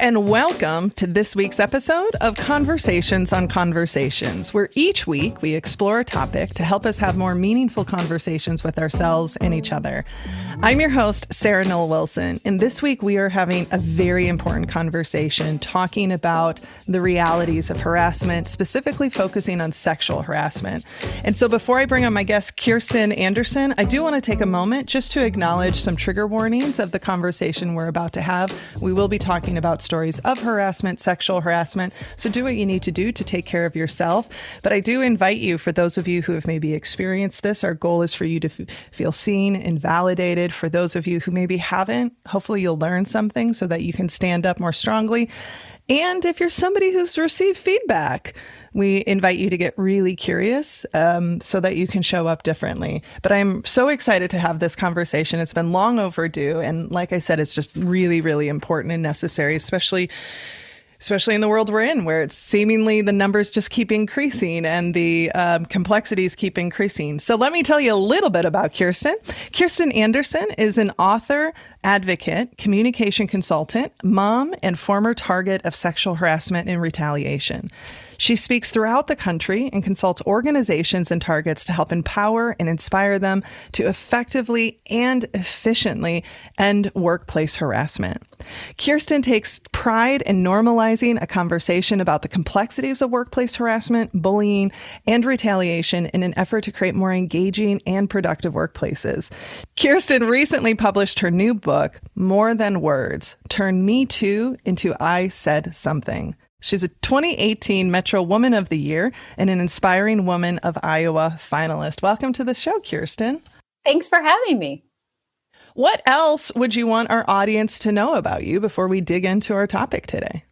and welcome to this week's episode of Conversations on Conversations, where each week we explore a topic to help us have more meaningful conversations with ourselves and each other. I'm your host, Sarah Noll Wilson, and this week we are having a very important conversation talking about the realities of harassment, specifically focusing on sexual harassment. And so before I bring on my guest, Kirsten Anderson, I do want to take a moment just to acknowledge some trigger warnings of the conversation we're about to have. We will be talking about stories of harassment, sexual harassment, so do what you need to do to take care of yourself. But I do invite you, for those of you who have maybe experienced this, our goal is for you to f- feel seen and validated for those of you who maybe haven't, hopefully you'll learn something so that you can stand up more strongly. And if you're somebody who's received feedback, we invite you to get really curious um, so that you can show up differently. But I'm so excited to have this conversation. It's been long overdue. And like I said, it's just really, really important and necessary, especially especially in the world we're in, where it's seemingly the numbers just keep increasing and the um, complexities keep increasing. So, let me tell you a little bit about Kirsten. Kirsten Anderson is an author, advocate, communication consultant, mom, and former target of sexual harassment and retaliation. She speaks throughout the country and consults organizations and targets to help empower and inspire them to effectively and efficiently end workplace harassment. Kirsten takes pride in normalizing a conversation about the complexities of workplace harassment, bullying, and retaliation in an effort to create more engaging and productive workplaces. Kirsten recently published her new book, More Than Words Turn Me Too into I Said Something. She's a 2018 Metro Woman of the Year and an Inspiring Woman of Iowa finalist. Welcome to the show, Kirsten. Thanks for having me. What else would you want our audience to know about you before we dig into our topic today?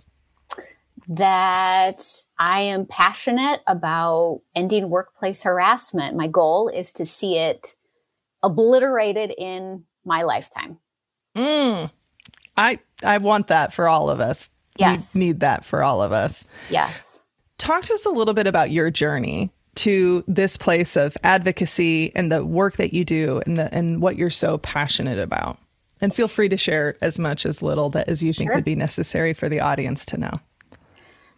That I am passionate about ending workplace harassment. My goal is to see it obliterated in my lifetime. Mm, I I want that for all of us. Yes. We need that for all of us. Yes. Talk to us a little bit about your journey to this place of advocacy and the work that you do and the and what you're so passionate about. And feel free to share as much as little that as you think Sure. would be necessary for the audience to know.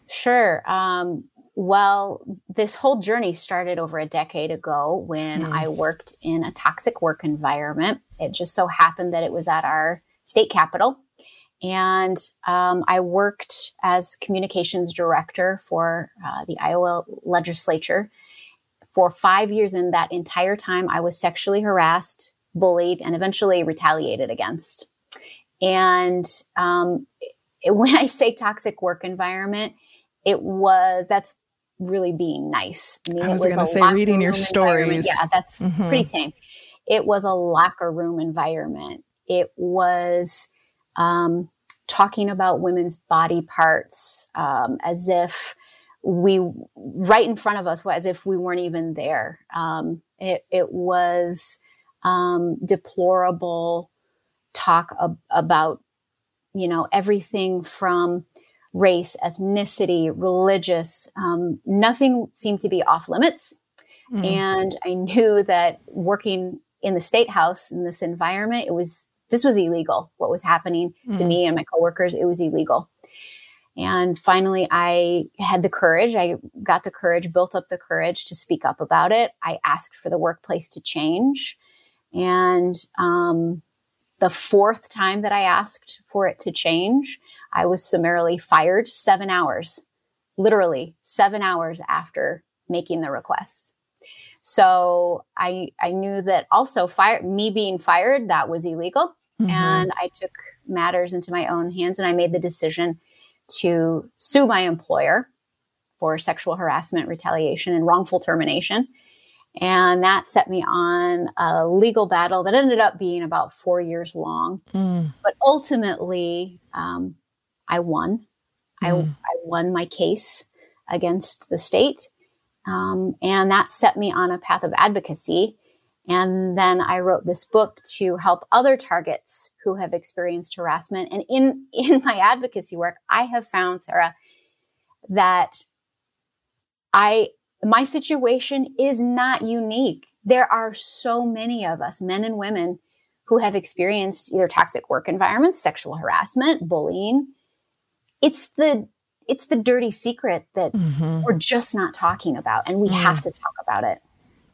Sure. Um, well, this whole journey started over a decade ago when Hmm. I worked in a toxic work environment. It just so happened that it was at our state capitol. And um, I worked as communications director for uh, the Iowa legislature for five years. And that entire time, I was sexually harassed, bullied, and eventually retaliated against. And um, it- when I say toxic work environment, it was that's really being nice. I mean, I was was gonna say, reading your stories. Yeah, that's Mhm. pretty tame. It was a locker room environment. It was um, talking about women's body parts um, as if we right in front of us, as if we weren't even there. Um, it, it was um, deplorable talk ab- about you know everything from race, ethnicity, religious. Um, nothing seemed to be off limits. Mm. And I knew that working in the state house in this environment, it was this was illegal. What was happening to Mm. me and my coworkers, it was illegal. And finally, I had the courage. I got the courage, built up the courage to speak up about it. I asked for the workplace to change. And um, the fourth time that I asked for it to change, I was summarily fired seven hours, literally seven hours after making the request. So I I knew that also fire me being fired that was illegal, Mhm. and I took matters into my own hands and I made the decision to sue my employer for sexual harassment, retaliation, and wrongful termination. And that set me on a legal battle that ended up being about four years long. Mm. But ultimately, um, I won. I, Mm. I won my case against the state. Um, and that set me on a path of advocacy. And then I wrote this book to help other targets who have experienced harassment. And in, in my advocacy work, I have found, Sarah, that I my situation is not unique. There are so many of us, men and women, who have experienced either toxic work environments, sexual harassment, bullying. it's the it's the dirty secret that mm-hmm. we're just not talking about and we mm. have to talk about it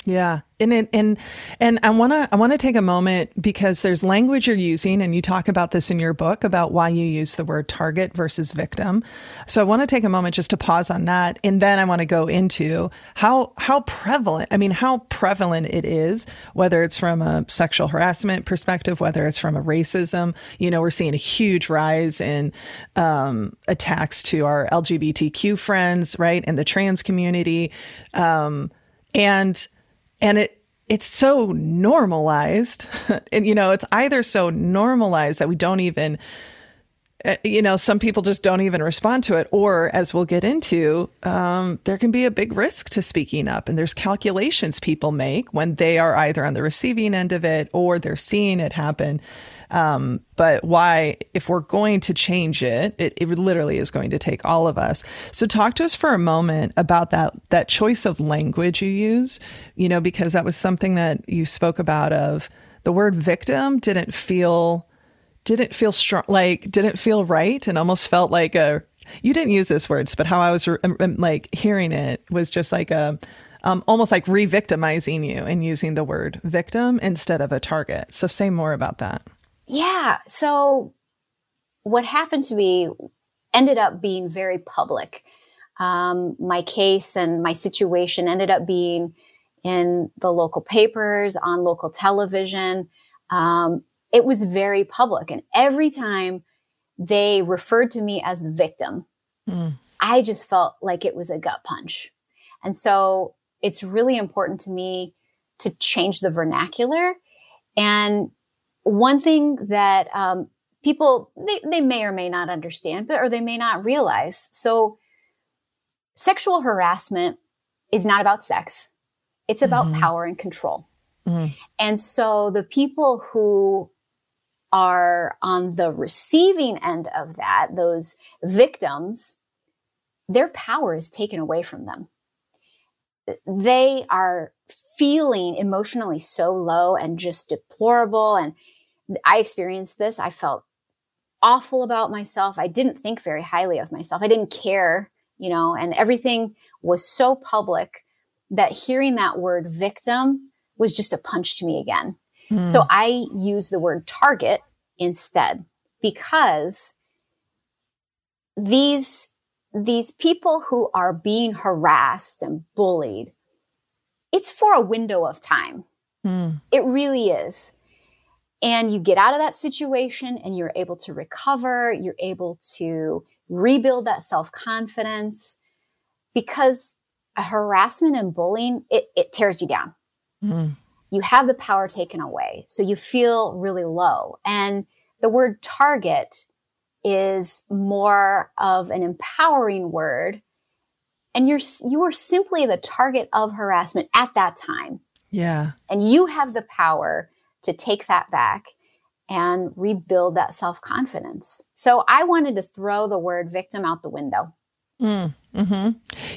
yeah. And and and I want to I want to take a moment because there's language you're using and you talk about this in your book about why you use the word target versus victim. So I want to take a moment just to pause on that and then I want to go into how how prevalent I mean how prevalent it is whether it's from a sexual harassment perspective whether it's from a racism, you know, we're seeing a huge rise in um, attacks to our LGBTQ friends, right? And the trans community. Um, and and it it's so normalized. And you know it's either so normalized that we don't even eh, you know some people just don't even respond to it. Or as we'll get into um, there can be a big risk to speaking up. And there's calculations people make when they are either on the receiving end of it or they're seeing it happen um, but why, if we're going to change it, it, it literally is going to take all of us. So talk to us for a moment about that that choice of language you use. You know, because that was something that you spoke about. Of the word victim didn't feel didn't feel strong, like didn't feel right, and almost felt like a. You didn't use this words, but how I was re- like hearing it was just like a. Um, almost like re-victimizing you and using the word victim instead of a target. So say more about that. Yeah. So what happened to me ended up being very public. Um, my case and my situation ended up being in the local papers, on local television. Um, it was very public. And every time they referred to me as the victim, mm. I just felt like it was a gut punch. And so it's really important to me to change the vernacular and one thing that um, people they, they may or may not understand, but or they may not realize. So, sexual harassment is not about sex; it's about mm-hmm. power and control. Mm-hmm. And so, the people who are on the receiving end of that, those victims, their power is taken away from them. They are feeling emotionally so low and just deplorable and I experienced this. I felt awful about myself. I didn't think very highly of myself. I didn't care, you know, and everything was so public that hearing that word victim was just a punch to me again. Mm. So I use the word target instead because these these people who are being harassed and bullied it's for a window of time. Mm. It really is and you get out of that situation and you're able to recover, you're able to rebuild that self confidence because harassment and bullying, it, it tears you down. Mm. You have the power taken away. So you feel really low. And the word target is more of an empowering word. And you're, you are simply the target of harassment at that time. Yeah. And you have the power to take that back and rebuild that self confidence. So I wanted to throw the word victim out the window. Mm, hmm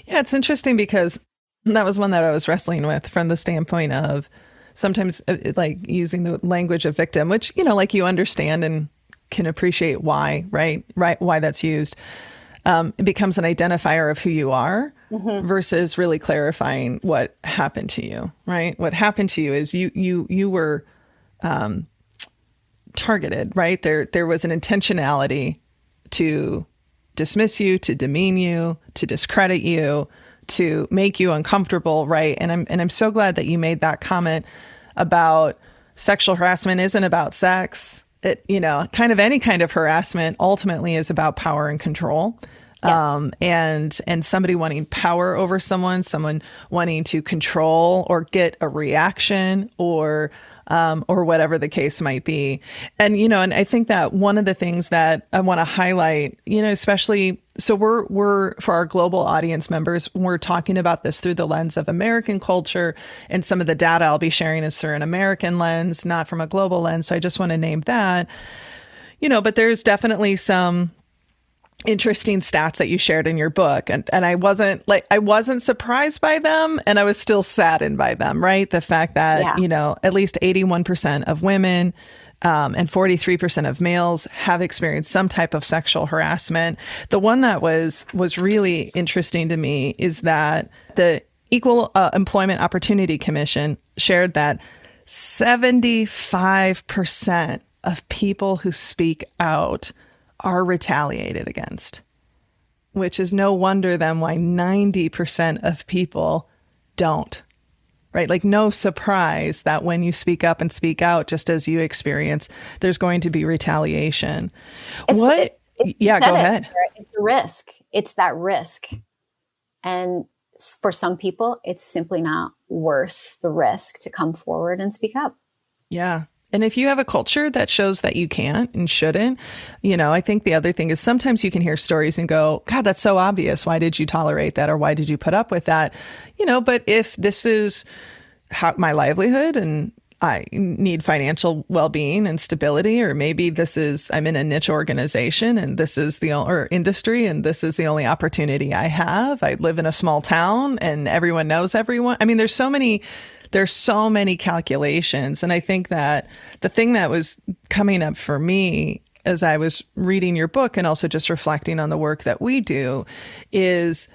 Yeah, it's interesting because that was one that I was wrestling with from the standpoint of sometimes uh, like using the language of victim, which, you know, like you understand and can appreciate why, right? Right. Why that's used. Um, it becomes an identifier of who you are mm-hmm. versus really clarifying what happened to you, right? What happened to you is you, you, you were um, targeted, right? There there was an intentionality to dismiss you, to demean you, to discredit you, to make you uncomfortable, right? And I'm and I'm so glad that you made that comment about sexual harassment isn't about sex. It, you know, kind of any kind of harassment ultimately is about power and control. Yes. Um, and and somebody wanting power over someone, someone wanting to control or get a reaction or um, or whatever the case might be. And, you know, and I think that one of the things that I want to highlight, you know, especially so we're we're for our global audience members, we're talking about this through the lens of American culture and some of the data I'll be sharing is through an American lens, not from a global lens. So I just want to name that. You know, but there's definitely some interesting stats that you shared in your book and and I wasn't like I wasn't surprised by them and I was still saddened by them, right? The fact that, yeah. you know, at least 81% of women Um, and 43% of males have experienced some type of sexual harassment. The one that was was really interesting to me is that the Equal uh, Employment Opportunity Commission shared that 75% of people who speak out are retaliated against, which is no wonder then why 90% of people don't. Right? Like, no surprise that when you speak up and speak out, just as you experience, there's going to be retaliation. It's, what? It, it, yeah, go ahead. It's a risk. It's that risk. And for some people, it's simply not worth the risk to come forward and speak up. Yeah. And if you have a culture that shows that you can't and shouldn't, you know, I think the other thing is sometimes you can hear stories and go, God, that's so obvious. Why did you tolerate that? Or why did you put up with that? You know, but if this is how my livelihood and I need financial well-being and stability, or maybe this is I'm in a niche organization and this is the or industry and this is the only opportunity I have. I live in a small town and everyone knows everyone. I mean, there's so many there's so many calculations. And I think that the thing that was coming up for me as I was reading your book and also just reflecting on the work that we do is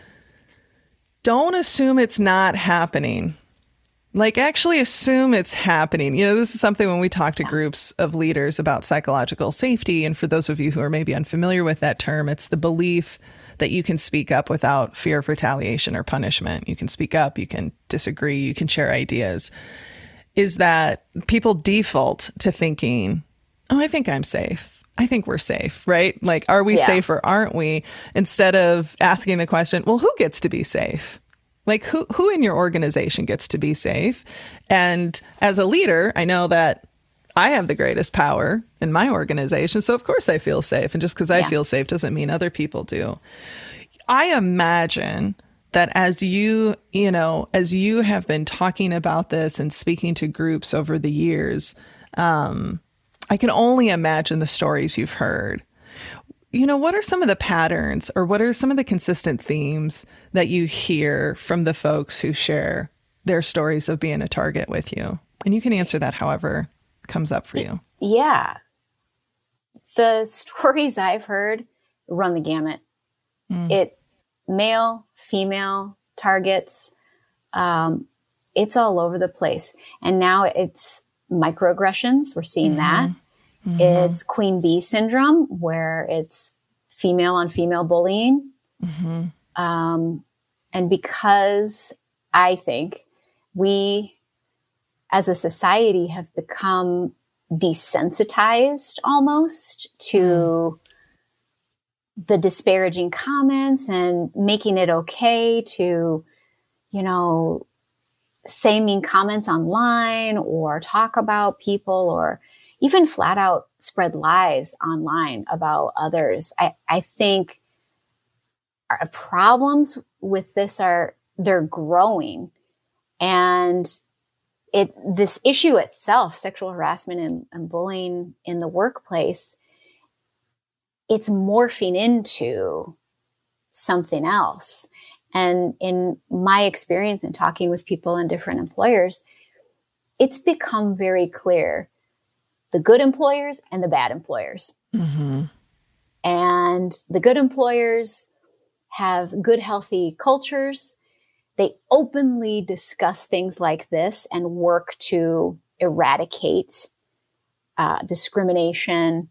don't assume it's not happening. Like, actually assume it's happening. You know, this is something when we talk to groups of leaders about psychological safety. And for those of you who are maybe unfamiliar with that term, it's the belief that you can speak up without fear of retaliation or punishment. You can speak up, you can disagree, you can share ideas. Is that people default to thinking, oh, I think I'm safe. I think we're safe, right? Like, are we yeah. safe or aren't we? Instead of asking the question, well, who gets to be safe? Like, who, who in your organization gets to be safe? And as a leader, I know that I have the greatest power in my organization. So, of course, I feel safe. And just because I feel safe doesn't mean other people do. I imagine that as you, you know, as you have been talking about this and speaking to groups over the years, um, I can only imagine the stories you've heard. You know, what are some of the patterns or what are some of the consistent themes that you hear from the folks who share their stories of being a target with you? And you can answer that however comes up for you? Yeah. The stories I've heard run the gamut. Mm. It male, female targets, um, it's all over the place. And now it's microaggressions. We're seeing mm-hmm. that. Mm-hmm. It's queen bee syndrome, where it's female on female bullying. Mm-hmm. Um, and because I think we as a society have become desensitized almost to mm. the disparaging comments and making it okay to, you know, say mean comments online or talk about people or even flat out spread lies online about others. I, I think our problems with this are they're growing and it this issue itself, sexual harassment and, and bullying in the workplace, it's morphing into something else. And in my experience in talking with people in different employers, it's become very clear the good employers and the bad employers. Mm-hmm. And the good employers have good, healthy cultures they openly discuss things like this and work to eradicate uh, discrimination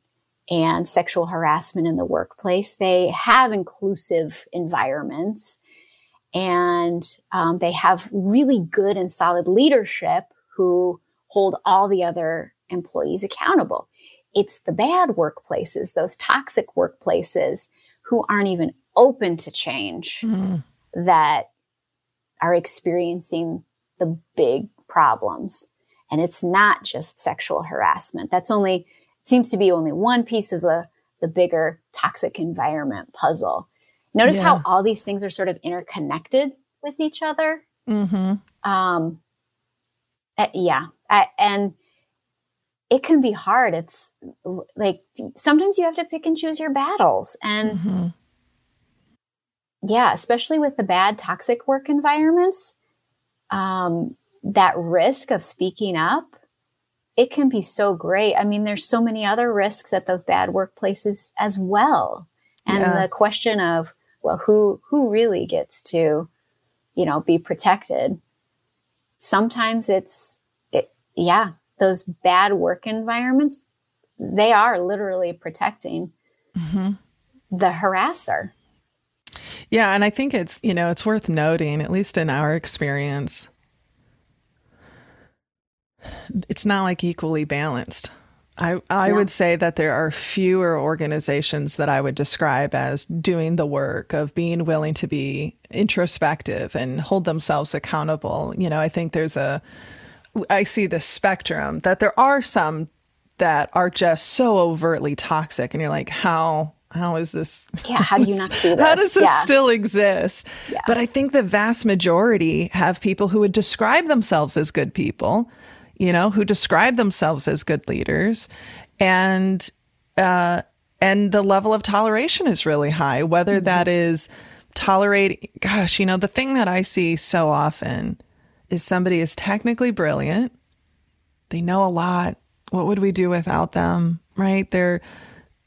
and sexual harassment in the workplace. They have inclusive environments and um, they have really good and solid leadership who hold all the other employees accountable. It's the bad workplaces, those toxic workplaces who aren't even open to change mm. that are experiencing the big problems. And it's not just sexual harassment. That's only, it seems to be only one piece of the, the bigger toxic environment puzzle. Notice yeah. how all these things are sort of interconnected with each other. Mm-hmm. Um, uh, yeah. I, and it can be hard. It's like sometimes you have to pick and choose your battles. And mm-hmm yeah, especially with the bad toxic work environments, um, that risk of speaking up it can be so great. I mean, there's so many other risks at those bad workplaces as well. And yeah. the question of, well, who who really gets to, you know, be protected? Sometimes it's it, yeah, those bad work environments, they are literally protecting mm-hmm. the harasser. Yeah, and I think it's, you know, it's worth noting, at least in our experience, it's not like equally balanced. I, I yeah. would say that there are fewer organizations that I would describe as doing the work of being willing to be introspective and hold themselves accountable. You know, I think there's a, I see the spectrum that there are some that are just so overtly toxic, and you're like, how how is this? Yeah, how do you not see this? How does this yeah. still exist? Yeah. But I think the vast majority have people who would describe themselves as good people you know, who describe themselves as good leaders, and uh, and the level of toleration is really high. Whether mm-hmm. that is tolerating, gosh, you know, the thing that I see so often is somebody is technically brilliant, they know a lot. What would we do without them? Right? They're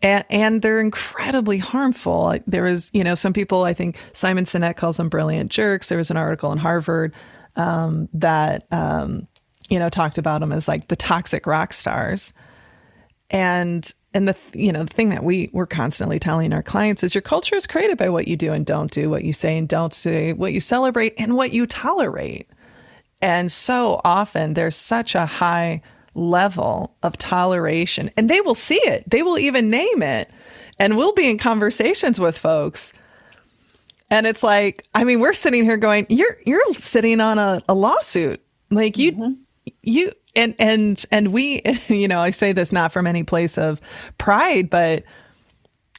and, and they're incredibly harmful. There was, you know, some people, I think Simon Sinek calls them brilliant jerks. There was an article in Harvard um, that um, you know, talked about them as like the toxic rock stars. And and the you know the thing that we we're constantly telling our clients is your culture is created by what you do and don't do, what you say and don't say, what you celebrate and what you tolerate. And so often there's such a high level of toleration and they will see it. They will even name it. And we'll be in conversations with folks and it's like, I mean, we're sitting here going, you're you're sitting on a, a lawsuit. Like you mm-hmm you and and and we you know i say this not from any place of pride but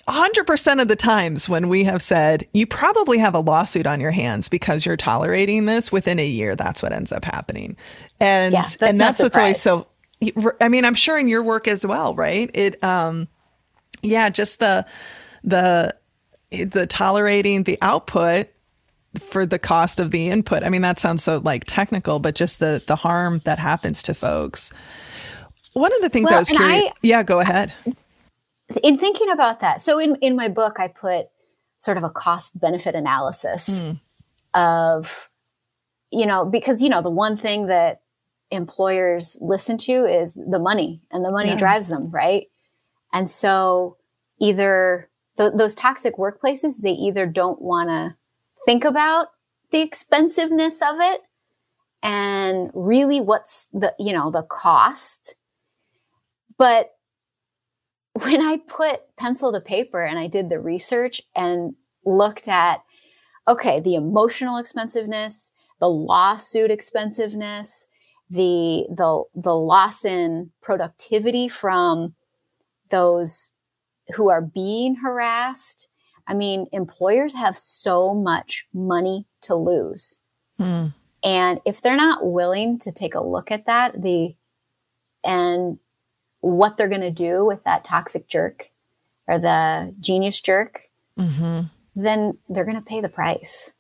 100% of the times when we have said you probably have a lawsuit on your hands because you're tolerating this within a year that's what ends up happening and yeah, and that's what's always so i mean i'm sure in your work as well right it um yeah just the the the tolerating the output for the cost of the input. I mean, that sounds so like technical, but just the the harm that happens to folks. One of the things well, I was curious. I, yeah, go ahead. In thinking about that, so in in my book, I put sort of a cost benefit analysis mm. of, you know, because you know the one thing that employers listen to is the money, and the money yeah. drives them, right? And so either th- those toxic workplaces, they either don't want to think about the expensiveness of it and really what's the, you know, the cost. But when I put pencil to paper and I did the research and looked at, okay, the emotional expensiveness, the lawsuit expensiveness, the, the, the loss in productivity from those who are being harassed, I mean, employers have so much money to lose. Hmm. And if they're not willing to take a look at that, the and what they're going to do with that toxic jerk or the genius jerk, mm-hmm. then they're going to pay the price.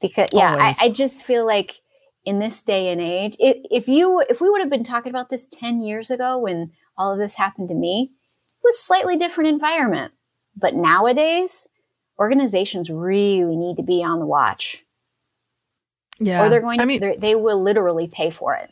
Because yeah, I, I, just feel like in this day and age, it, if you if we would have been talking about this ten years ago when all of this happened to me, it was slightly different environment. But nowadays, organizations really need to be on the watch. Yeah. Or they're going to, I mean, they will literally pay for it.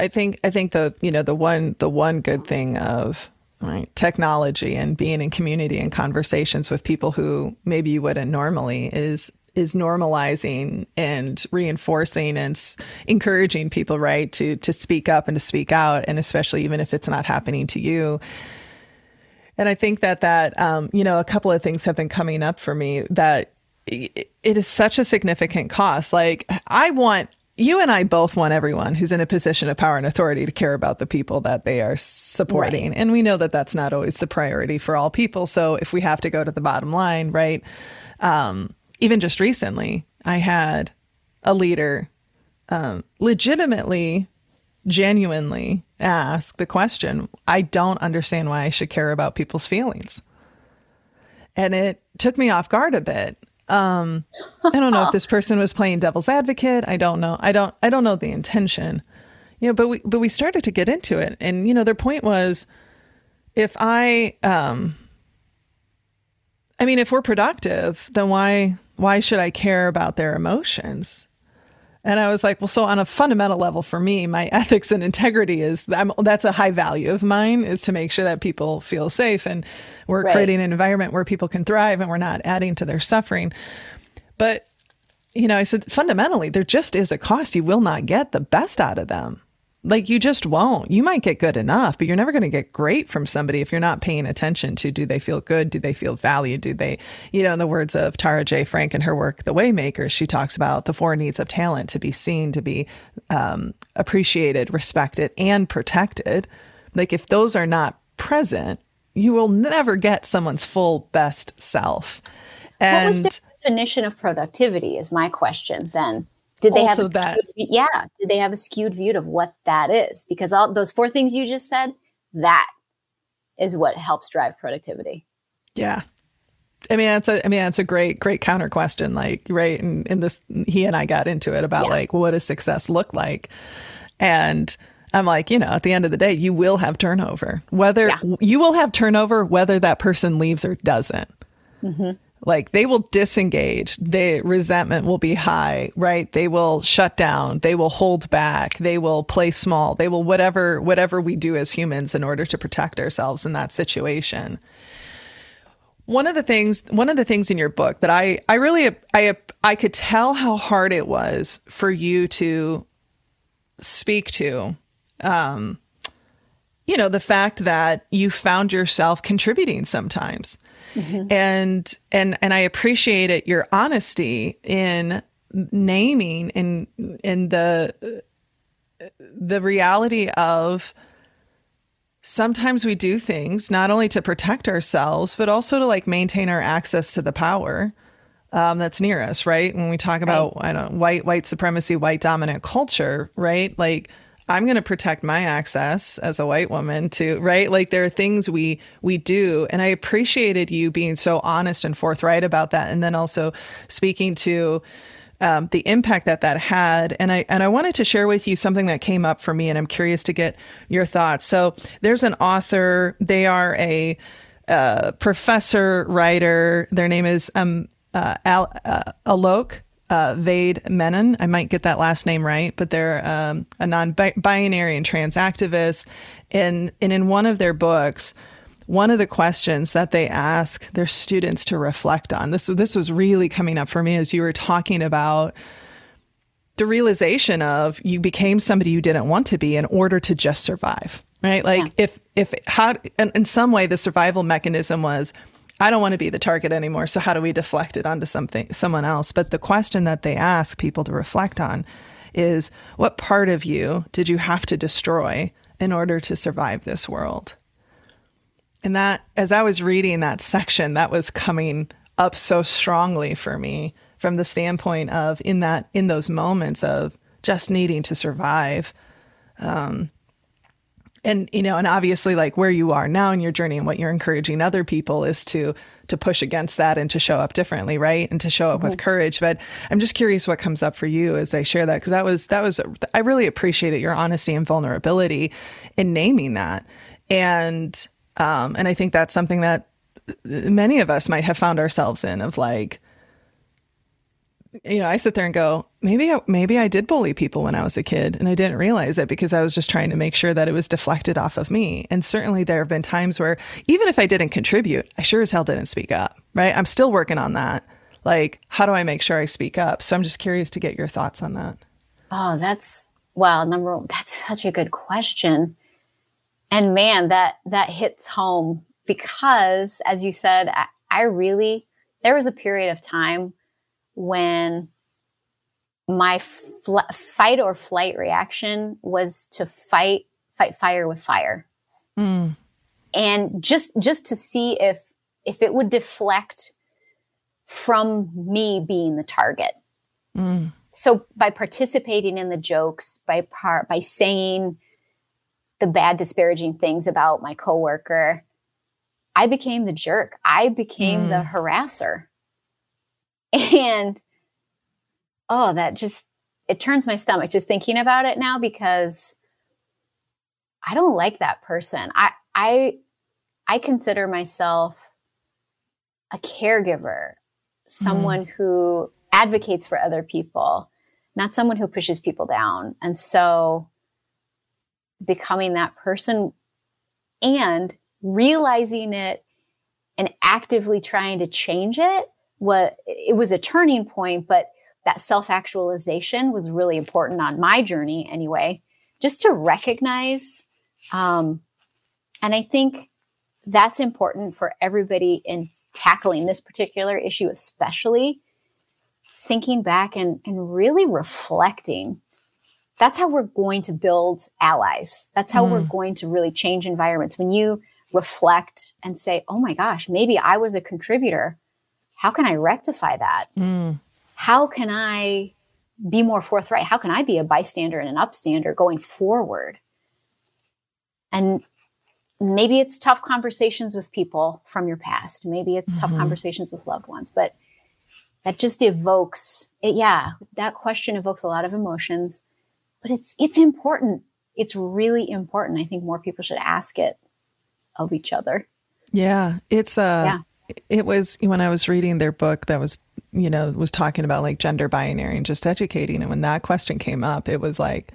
I think, I think the, you know, the one, the one good thing of right, technology and being in community and conversations with people who maybe you wouldn't normally is is normalizing and reinforcing and encouraging people right to to speak up and to speak out and especially even if it's not happening to you and I think that that um, you know a couple of things have been coming up for me that it is such a significant cost. Like I want you and I both want everyone who's in a position of power and authority to care about the people that they are supporting. Right. And we know that that's not always the priority for all people. So if we have to go to the bottom line, right? Um, even just recently, I had a leader um, legitimately genuinely ask the question, I don't understand why I should care about people's feelings. And it took me off guard a bit. Um, I don't know if this person was playing devil's advocate. I don't know. I don't I don't know the intention. you know, but we but we started to get into it, and you know, their point was, if I, um, I mean, if we're productive, then why why should I care about their emotions? And I was like, well, so on a fundamental level for me, my ethics and integrity is that's a high value of mine is to make sure that people feel safe and we're right. creating an environment where people can thrive and we're not adding to their suffering. But, you know, I said fundamentally, there just is a cost. You will not get the best out of them. Like you just won't. You might get good enough, but you're never going to get great from somebody if you're not paying attention to do they feel good? Do they feel valued? Do they, you know, in the words of Tara Jaye Frank in her work, The Waymakers, she talks about the four needs of talent to be seen, to be um, appreciated, respected, and protected. Like if those are not present, you will never get someone's full best self. And what was the definition of productivity? Is my question then. Did they also have that? Skewed, yeah. Did they have a skewed view of what that is? Because all those four things you just said, that is what helps drive productivity. Yeah. I mean, that's a, I mean, that's a great, great counter question. Like, right. And in this, he and I got into it about yeah. like, what does success look like? And I'm like, you know, at the end of the day, you will have turnover, whether yeah. you will have turnover, whether that person leaves or doesn't. Mm-hmm like they will disengage. The resentment will be high right? They will shut down. They will hold back. They will play small. They will whatever whatever we do as humans in order to protect ourselves in that situation. One of the things one of the things in your book that i i really i i could tell how hard it was for you to speak to um you know the fact that you found yourself contributing sometimes Mm-hmm. And and and I appreciate it your honesty in naming and in the the reality of sometimes we do things not only to protect ourselves but also to like maintain our access to the power um, that's near us right when we talk about right. i don't white white supremacy white dominant culture right like I'm going to protect my access as a white woman to right like there are things we we do and I appreciated you being so honest and forthright about that and then also speaking to um, the impact that that had and I and I wanted to share with you something that came up for me and I'm curious to get your thoughts. So there's an author they are a uh, professor writer their name is um, uh, Al, uh, Alok uh, Vaid Menon. I might get that last name right, but they're um, a non binary and trans activist. And, and in one of their books, one of the questions that they ask their students to reflect on this, this was really coming up for me as you were talking about the realization of you became somebody you didn't want to be in order to just survive right like yeah. if if how in, in some way the survival mechanism was I don't want to be the target anymore. So how do we deflect it onto something someone else? But the question that they ask people to reflect on is what part of you did you have to destroy in order to survive this world? And that as I was reading that section, that was coming up so strongly for me from the standpoint of in that in those moments of just needing to survive. Um, and you know and obviously like where you are now in your journey and what you're encouraging other people is to to push against that and to show up differently right? And to show up mm-hmm. with courage. But i'm just curious what comes up for you as i share that because that was that was i really appreciated your honesty and vulnerability in naming that. And um and i think that's something that many of us might have found ourselves in of like you know, I sit there and go, maybe I, maybe I did bully people when I was a kid and I didn't realize it because I was just trying to make sure that it was deflected off of me. And certainly there have been times where even if I didn't contribute, I sure as hell didn't speak up, right? I'm still working on that. Like, how do I make sure I speak up? So I'm just curious to get your thoughts on that. Oh, that's wow, number one, that's such a good question. And man, that that hits home because as you said, I, I really there was a period of time when my fl- fight or flight reaction was to fight fight fire with fire mm. and just just to see if if it would deflect from me being the target mm. so by participating in the jokes by part by saying the bad disparaging things about my coworker i became the jerk i became mm. the harasser and oh, that just, it turns my stomach just thinking about it now because I don't like that person. I I I consider myself a caregiver, someone mm. who advocates for other people, not someone who pushes people down. And so becoming that person and realizing it and actively trying to change it what it was a turning point but that self-actualization was really important on my journey anyway just to recognize um, and i think that's important for everybody in tackling this particular issue especially thinking back and, and really reflecting that's how we're going to build allies that's how mm. we're going to really change environments when you reflect and say, oh my gosh, maybe I was a contributor. How can I rectify that? Mm. How can I be more forthright? How can I be a bystander and an upstander going forward? And maybe it's tough conversations with people from your past. Maybe it's mm-hmm. tough conversations with loved ones, but that just evokes it, yeah, that question evokes a lot of emotions, but it's it's important. It's really important. I think more people should ask it of each other. Yeah, it's uh yeah. It was when I was reading their book that was you know was talking about like gender binary and just educating and when that question came up it was like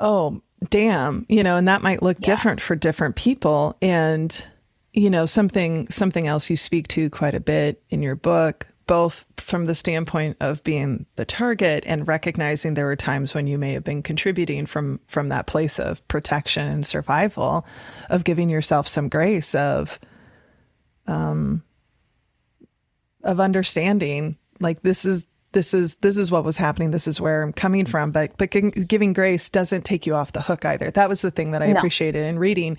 oh damn you know and that might look yeah. different for different people and you know something something else you speak to quite a bit in your book both from the standpoint of being the target and recognizing there were times when you may have been contributing from from that place of protection and survival of giving yourself some grace of um of understanding like this is this is this is what was happening this is where i'm coming from but but giving grace doesn't take you off the hook either that was the thing that i no. appreciated in reading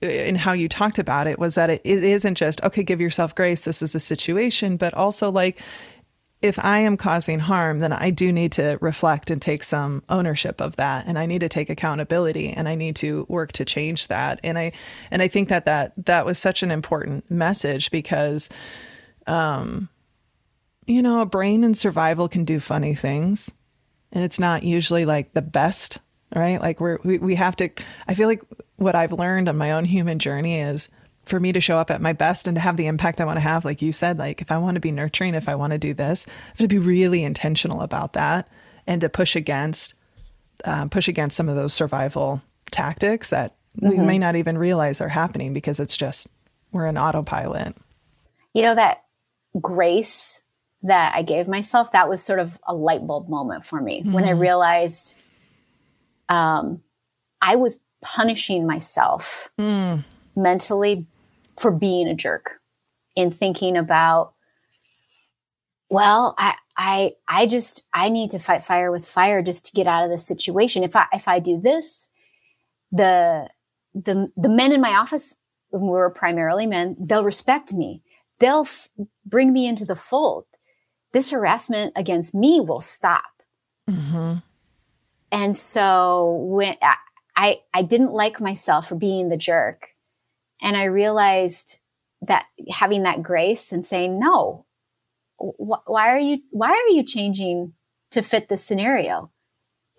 in how you talked about it was that it, it isn't just okay give yourself grace this is a situation but also like if i am causing harm then i do need to reflect and take some ownership of that. And i need to take accountability and i need to work to change that. And i and i think that that that was such an important message because um you know a brain in survival can do funny things and it's not usually like the best right? Like we're we, we have to i feel like what I've learned on my own human journey is for me to show up at my best and to have the impact I want to have, like you said, like if I want to be nurturing, if I want to do this, I have to be really intentional about that and to push against um, push against some of those survival tactics that mm-hmm. we may not even realize are happening because it's just we're in autopilot. You know that grace that I gave myself, that was sort of a light bulb moment for me mm-hmm. when I mm-hmm. realized um, I was punishing myself mm. mentally for being a jerk in thinking about well i i i just i need to fight fire with fire just to get out of this situation. If i if i do this the the the men in my office were primarily men. They'll respect me. They'll f- bring me into the fold. This harassment against me will stop. Mm-hmm. and so when I, I didn't like myself for being the jerk. And I realized that having that grace and saying, no, wh- why are you, why are you changing to fit this scenario?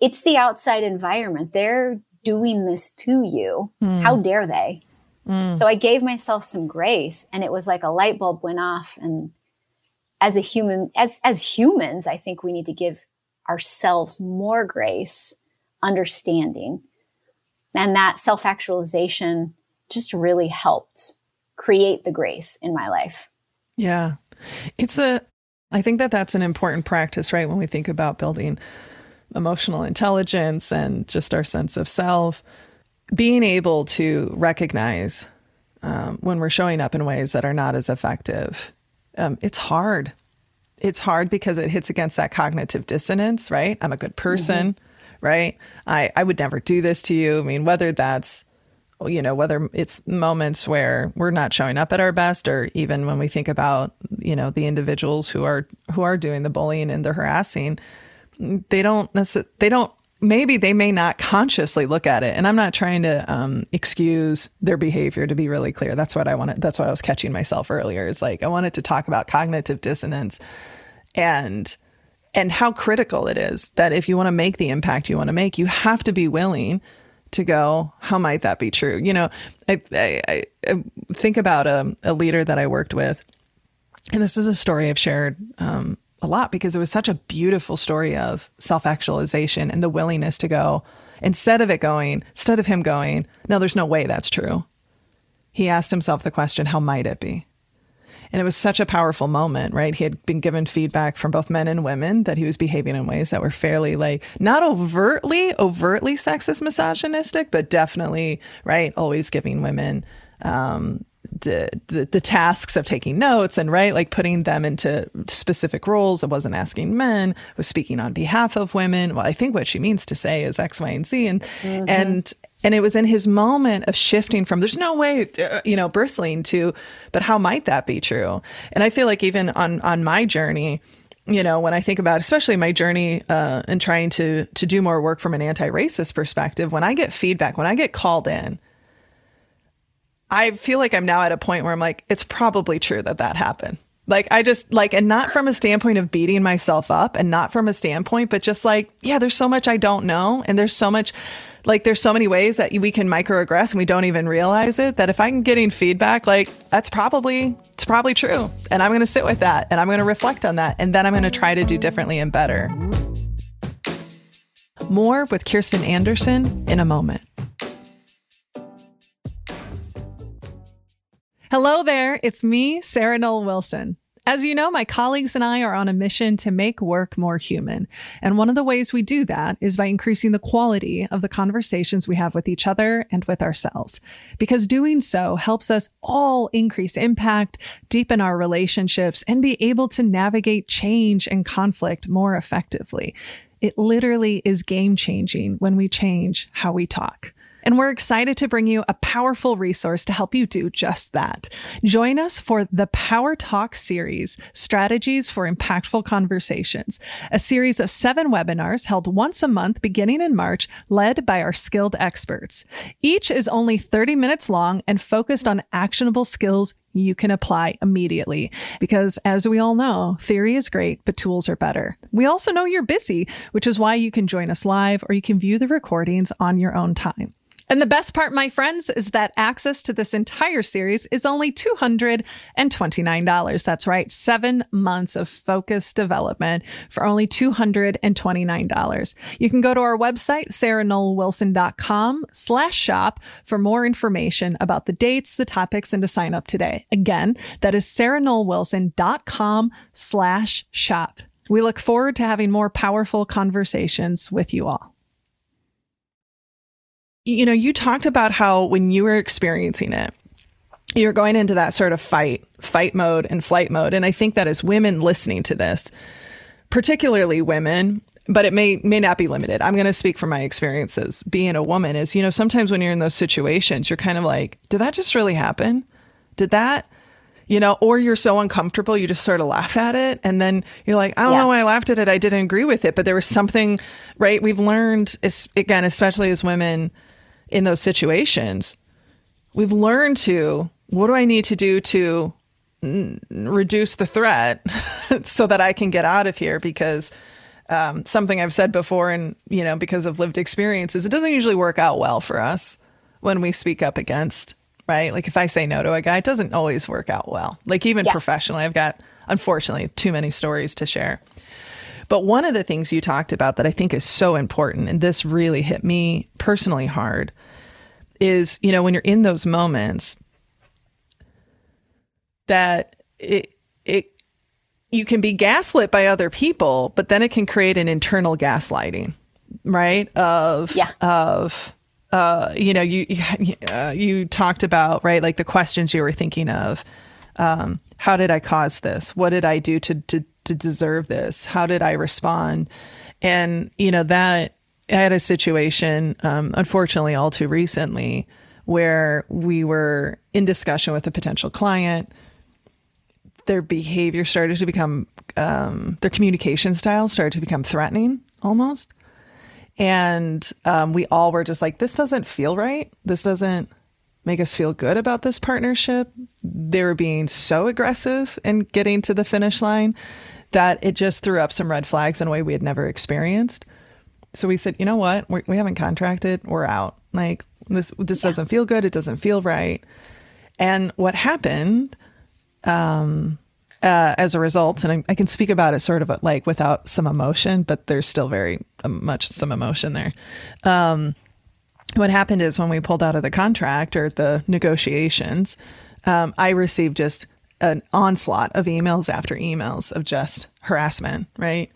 It's the outside environment. They're doing this to you. Mm. How dare they? Mm. So I gave myself some grace and it was like a light bulb went off. And as a human, as, as humans, I think we need to give ourselves more grace, understanding and that self actualization just really helped create the grace in my life. Yeah. It's a, I think that that's an important practice, right? When we think about building emotional intelligence and just our sense of self, being able to recognize um, when we're showing up in ways that are not as effective. Um, it's hard. It's hard because it hits against that cognitive dissonance, right? I'm a good person. Mm-hmm right? I, I would never do this to you. I mean, whether that's, you know, whether it's moments where we're not showing up at our best, or even when we think about, you know, the individuals who are who are doing the bullying and the harassing, they don't necessarily, they don't maybe they may not consciously look at it. And i'm not trying to um, excuse their behavior to be really clear. That's what i wanted that's what i was catching myself earlier is like i wanted to talk about cognitive dissonance and and how critical it is that if you want to make the impact you want to make, you have to be willing to go, how might that be true? You know, I, I, I think about a, a, leader that I worked with, and this is a story I've shared um, a lot because it was such a beautiful story of self actualization and the willingness to go, instead of it going, instead of him going, no, there's no way that's true. He asked himself the question, how might it be? And it was such a powerful moment, right? He had been given feedback from both men and women that he was behaving in ways that were fairly like not overtly, overtly sexist, misogynistic, but definitely, right, always giving women um, the, the, the tasks of taking notes and right like putting them into specific roles. It wasn't asking men, was speaking on behalf of women. Well, I think what she means to say is X, Y, and Z, and mm-hmm. and and it was in his moment of shifting from there's no way, uh, you know, bristling to, but how might that be true? And I feel like even on on my journey, you know, when I think about especially my journey uh, and trying to to do more work from an anti-racist perspective, when I get feedback, when I get called in, I feel like I'm now at a point where I'm like, it's probably true that that happened. Like I just like, and not from a standpoint of beating myself up, and not from a standpoint, but just like, yeah, there's so much I don't know, and there's so much like there's so many ways that we can microaggress and we don't even realize it that if i'm getting feedback like that's probably it's probably true. And i'm going to sit with that and i'm going to reflect on that and then i'm going to try to do differently and better. More with kirsten anderson in a moment. Hello there it's me Sarah Noll Wilson as you know, my colleagues and I are on a mission to make work more human. And one of the ways we do that is by increasing the quality of the conversations we have with each other and with ourselves. Because doing so helps us all increase impact, deepen our relationships, and be able to navigate change and conflict more effectively. It literally is game changing when we change how we talk. And we're excited to bring you a powerful resource to help you do just that. Join us for the Power Talk series, Strategies for Impactful Conversations, a series of seven webinars held once a month beginning in March, led by our skilled experts. Each is only 30 minutes long and focused on actionable skills you can apply immediately. Because as we all know, theory is great, but tools are better. We also know you're busy, which is why you can join us live or you can view the recordings on your own time. And the best part, my friends, is that access to this entire series is only $229. That's right, seven months of focused development for only $229. You can go to our website, sarahnollwilson.com slash shop for more information about the dates, the topics, and to sign up today. Again, that is sarahnollwilson.com slash shop. We look forward to having more powerful conversations with you all you know, you talked about how when you were experiencing it, you're going into that sort of fight, fight mode and flight mode. And I think that as women listening to this, particularly women, but it may may not be limited. I'm going to speak from my experiences being a woman is, you know, sometimes when you're in those situations, you're kind of like, did that just really happen? Did that you know, or you're so uncomfortable, you just sort of laugh at it. And then you're like, I don't yeah. know why I laughed at it. I didn't agree with it, but there was something, right? We've learned, again, especially as women, in those situations, we've learned to what do I need to do to n- reduce the threat so that I can get out of here? Because um, something I've said before and you know because of lived experiences it doesn't usually work out well for us when we speak up against right? Like if I say no to a guy it doesn't always work out well. Like even yeah. professionally I've got unfortunately too many stories to share but one of the things you talked about that I think is so important, and this really hit me personally hard, is, you know, when you're in those moments, that it, it, you can be gaslit by other people, but then it can create an internal gaslighting, right? Of, yeah. of, uh, you know, you, uh, you talked about, right, like the questions you were thinking of. Um, how did I cause this? What did I do to, to to deserve this? How did I respond? And, you know, that I had a situation, um, unfortunately, all too recently, where we were in discussion with a potential client. Their behavior started to become, um, their communication style started to become threatening almost. And um, we all were just like, this doesn't feel right. This doesn't make us feel good about this partnership. They were being so aggressive in getting to the finish line that it just threw up some red flags in a way we had never experienced. so we said, you know what? We're, we have not contracted. We're out. Like this, this yeah. doesn't feel good. It doesn't feel right. And what happened, um, uh, as a result, and I, I, can speak about it sort of like without some emotion, but there's still very um, much some emotion there. Um, what happened is when we pulled out of the contract or the negotiations, um, I received just an onslaught of emails after emails of just harassment, right?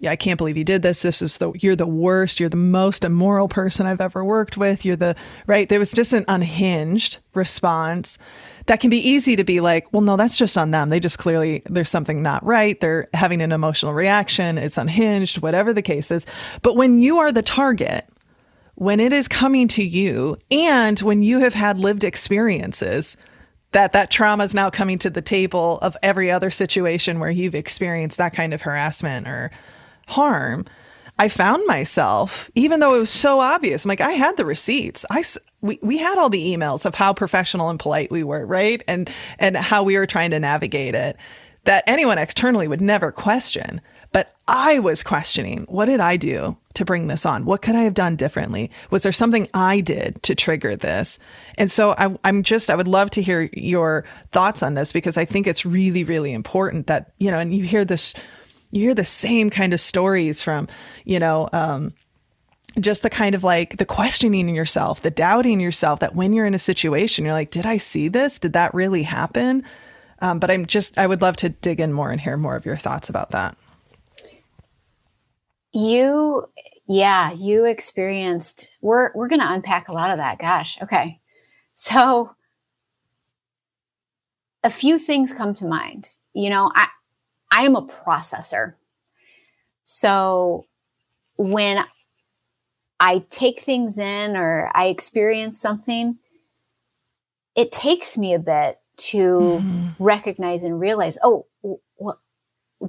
yeah, I can't believe you did this. This is the you're the worst. You're the most immoral person I've ever worked with. You're the right. There was just an unhinged response that can be easy to be like, well, no, that's just on them. They just clearly there's something not right. They're having an emotional reaction. It's unhinged, whatever the case is. But when you are the target, when it is coming to you, and when you have had lived experiences that that trauma is now coming to the table of every other situation where you've experienced that kind of harassment or harm, I found myself, even though it was so obvious, I'm like, I had the receipts. I, we, we had all the emails of how professional and polite we were, right? And, and how we were trying to navigate it that anyone externally would never question. But I was questioning what did I do to bring this on? What could I have done differently? Was there something I did to trigger this? And so I, am just, I would love to hear your thoughts on this because I think it's really, really important that, you know, and you hear this you hear the same kind of stories from, you know, um, just the kind of like the questioning in yourself, the doubting yourself that when you're in a situation, you're like, did I see this? Did that really happen? Um, but I'm just, I would love to dig in more and hear more of your thoughts about that. You, yeah, you experienced, we're, we're going to unpack a lot of that. Gosh. Okay. So a few things come to mind. You know, I, I am a processor. So when I take things in or I experience something, it takes me a bit to mm-hmm. recognize and realize, oh, what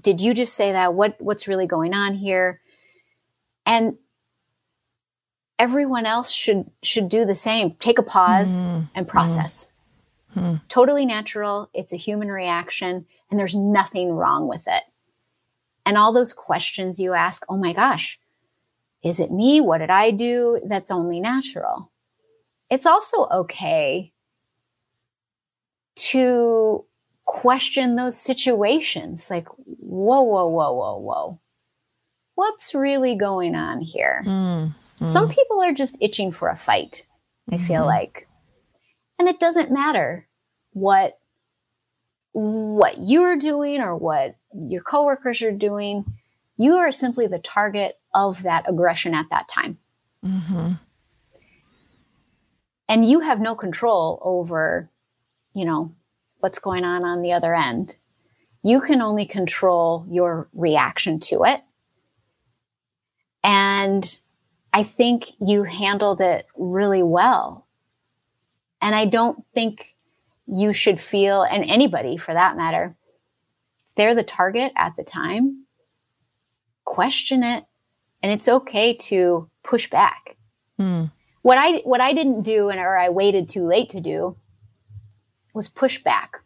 did you just say that? What what's really going on here? And everyone else should should do the same. Take a pause mm-hmm. and process. Mm-hmm. Totally natural. It's a human reaction and there's nothing wrong with it. And all those questions you ask, oh my gosh, is it me? What did I do? That's only natural. It's also okay to question those situations like, whoa, whoa, whoa, whoa, whoa. What's really going on here? Mm, mm. Some people are just itching for a fight, I mm-hmm. feel like. And it doesn't matter what what you're doing or what your coworkers are doing. You are simply the target of that aggression at that time. Mm-hmm. And you have no control over, you know, what's going on on the other end. You can only control your reaction to it. And I think you handled it really well. And I don't think you should feel, and anybody for that matter, they're the target at the time, question it. And it's okay to push back. Hmm. What I what I didn't do and or I waited too late to do was push back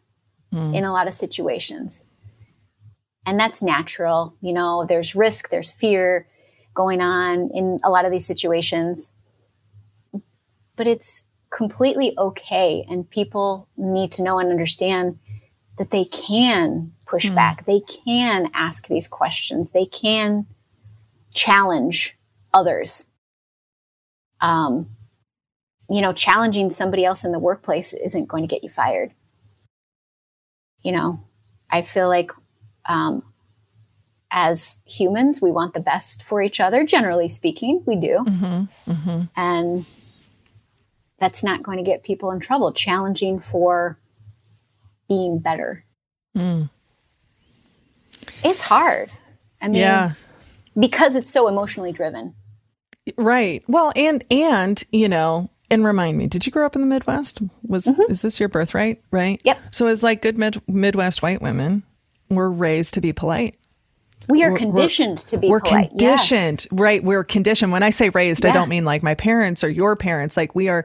hmm. in a lot of situations. And that's natural. You know, there's risk, there's fear going on in a lot of these situations. But it's completely okay. And people need to know and understand that they can push mm. back. They can ask these questions. They can challenge others. Um, you know, challenging somebody else in the workplace isn't going to get you fired. You know, I feel like um, as humans, we want the best for each other. Generally speaking, we do. Mm-hmm, mm-hmm. And that's not going to get people in trouble. Challenging for being better. Mm. It's hard. I mean, yeah. because it's so emotionally driven. Right. Well, and and you know, and remind me, did you grow up in the Midwest? Was mm-hmm. is this your birthright? Right. Yep. So it's like good mid- Midwest white women were raised to be polite. We are conditioned to be we're polite. conditioned, yes. right? We're conditioned. When I say raised, yeah. I don't mean like my parents or your parents. Like we are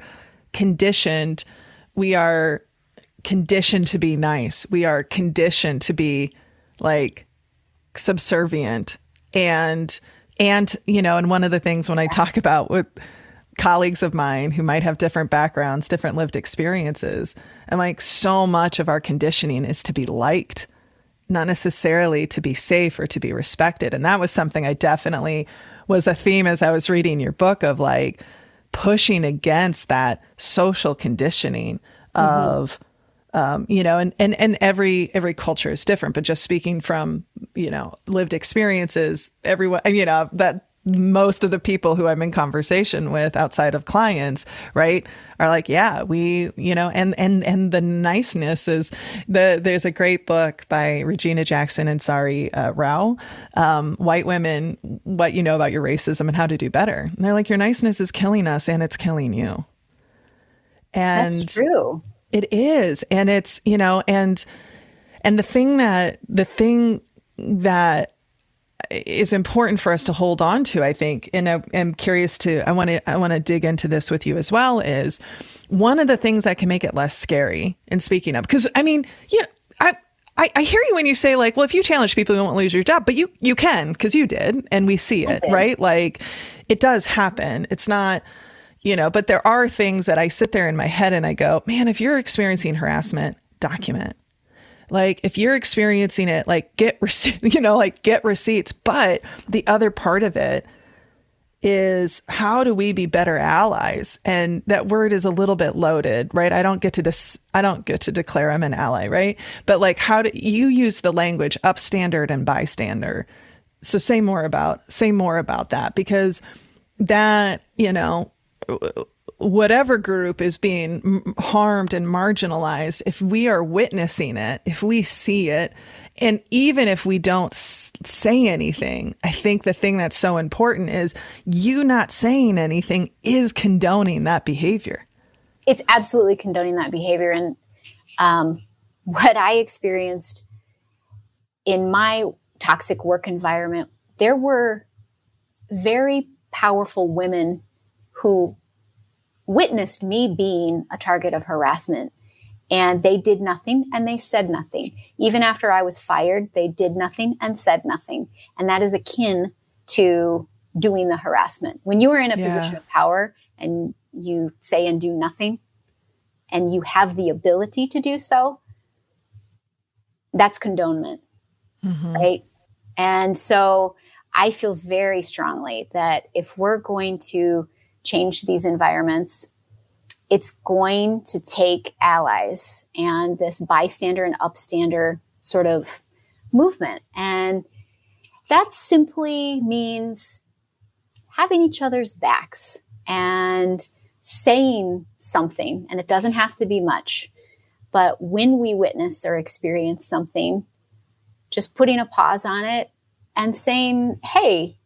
conditioned. We are conditioned to be nice. We are conditioned to be like subservient and And, you know, and one of the things when I talk about with colleagues of mine who might have different backgrounds, different lived experiences, I'm like, so much of our conditioning is to be liked, not necessarily to be safe or to be respected. And that was something I definitely was a theme as I was reading your book of like pushing against that social conditioning mm-hmm. of um, you know, and, and and every every culture is different. But just speaking from you know lived experiences, everyone you know that most of the people who I'm in conversation with outside of clients, right, are like, yeah, we, you know, and and and the niceness is the there's a great book by Regina Jackson and Saira uh, Rao, um, White Women, What You Know About Your Racism and How to Do Better. And they're like, your niceness is killing us and it's killing you. And That's true. It is. And it's, you know, and and the thing that the thing that is important for us to hold on to, I think, and I, am curious to I want to I want to dig into this with you as well is one of the things that can make it less scary in speaking up. Because I mean, yeah, I, I I hear you when you say like, well, if you challenge people, you won't lose your job, but you you can because you did, and we see it, right? Like, it does happen. It's not you know, but there are things that I sit there in my head and I go, man, if you're experiencing harassment, document. Like if you're experiencing it, like get receipts, you know, like get receipts. But the other part of it is how do we be better allies? And that word is a little bit loaded, right? I don't get to dis- I don't get to declare I'm an ally, right? But like how do you use the language upstander and bystander? So say more about say more about that because that, you know, whatever group is being harmed and marginalized, if we are witnessing it, if we see it, and even if we don't say anything, I think the thing that's so important is you not saying anything is condoning that behavior. It's absolutely condoning that behavior. And um, what I experienced in my toxic work environment, there were very powerful women who witnessed me being a target of harassment. And they did nothing and they said nothing. Even after I was fired, they did nothing and said nothing. And that is akin to doing the harassment. When you are in a yeah. position of power and you say and do nothing, and you have the ability to do so, that's condonement, mm-hmm. right? And so I feel very strongly that if we're going to change these environments, it's going to take allies and this bystander and upstander sort of movement. And that simply means having each other's backs and saying something. And it doesn't have to be much. But when we witness or experience something, just putting a pause on it and saying, hey,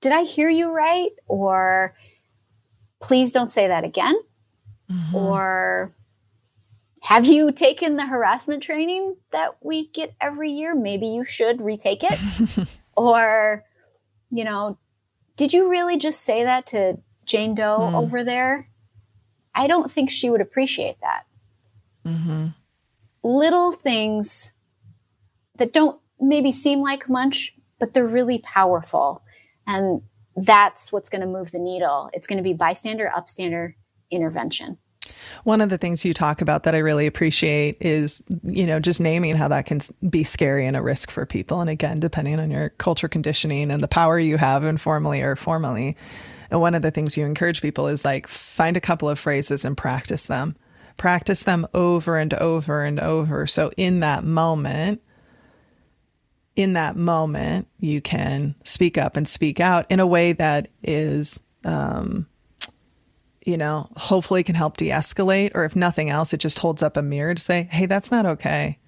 did I hear you right? Or please don't say that again. Mm-hmm. Or have you taken the harassment training that we get every year? Maybe you should retake it. or, you know, did you really just say that to Jane Doe mm. over there? I don't think she would appreciate that. Mm-hmm. Little things that don't maybe seem like much, but they're really powerful. And that's what's going to move the needle. It's going to be bystander, upstander intervention. One of the things you talk about that I really appreciate is, you know, just naming how that can be scary and a risk for people. And again, depending on your culture conditioning and the power you have informally or formally. And one of the things you encourage people is like find a couple of phrases and practice them. Practice them over and over and over. So in that moment, in that moment, you can speak up and speak out in a way that is, um, you know, hopefully can help de escalate, or if nothing else, it just holds up a mirror to say, hey, that's not okay.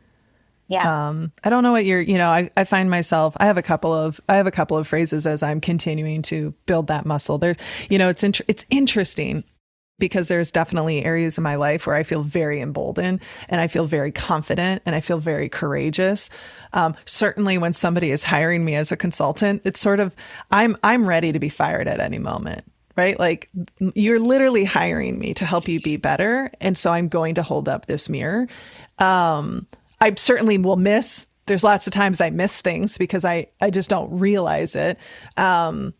Yeah. Um, I don't know what you're, you know, I, I find myself, I have a couple of, I have a couple of phrases as I'm continuing to build that muscle. There's, you know, it's, int- it's interesting because there's definitely areas in my life where I feel very emboldened and I feel very confident and I feel very courageous. Um, certainly, when somebody is hiring me as a consultant, it's sort of I'm I'm ready to be fired at any moment. Right? Like you're literally hiring me to help you be better. And so I'm going to hold up this mirror. Um, I certainly will miss There's lots of times I miss things because I I just don't realize it. Um,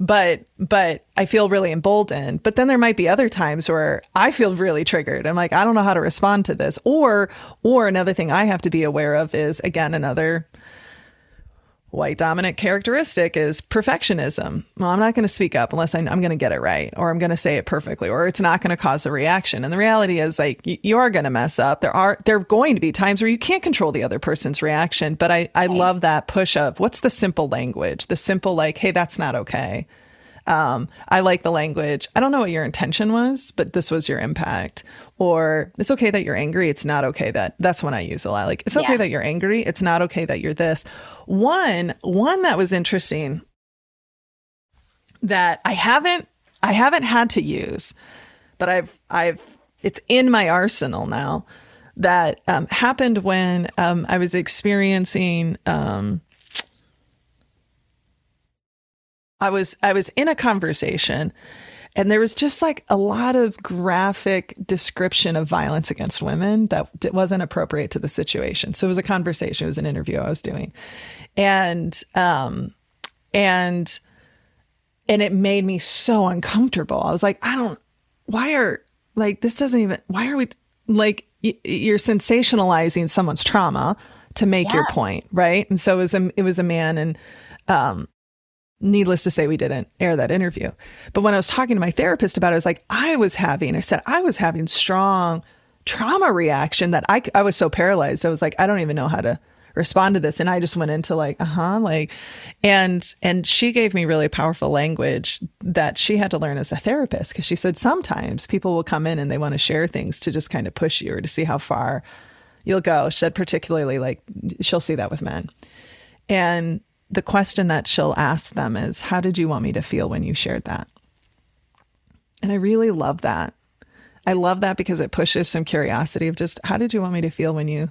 but but I feel really emboldened. But then there might be other times where I feel really triggered. I'm like, I don't know how to respond to this. Or or another thing I have to be aware of is again another white dominant characteristic is perfectionism. Well, I'm not going to speak up unless I, am going to get it right, or I'm going to say it perfectly, or it's not going to cause a reaction. And the reality is, like, you, you are going to mess up. There are there are going to be times where you can't control the other person's reaction. But I I right. love that push of what's the simple language, the simple like, hey, that's not okay. Um, I like the language. I don't know what your intention was, but this was your impact. Or it's okay that you're angry. It's not okay that that's when I use a lot. Like it's okay yeah. that you're angry. It's not okay that you're this. One one that was interesting that I haven't I haven't had to use, but I've I've it's in my arsenal now. That um, happened when um, I was experiencing um, I was I was in a conversation and there was just like a lot of graphic description of violence against women that wasn't appropriate to the situation. So it was a conversation, it was an interview I was doing. And um and and it made me so uncomfortable. I was like, I don't why are like this doesn't even why are we like y- you're sensationalizing someone's trauma to make yeah. your point, right? And so it was a it was a man and um needless to say, we didn't air that interview. But when I was talking to my therapist about it, I was like, I was having, I said, I was having strong trauma reaction that I, I was so paralyzed. I was like, I don't even know how to respond to this. And I just went into like, uh huh, like, and, and she gave me really powerful language that she had to learn as a therapist. Cause she said, sometimes people will come in and they want to share things to just kind of push you or to see how far you'll go. She said, particularly like, she'll see that with men. And the question that she'll ask them is, How did you want me to feel when you shared that? And I really love that. I love that because it pushes some curiosity of just how did you want me to feel when you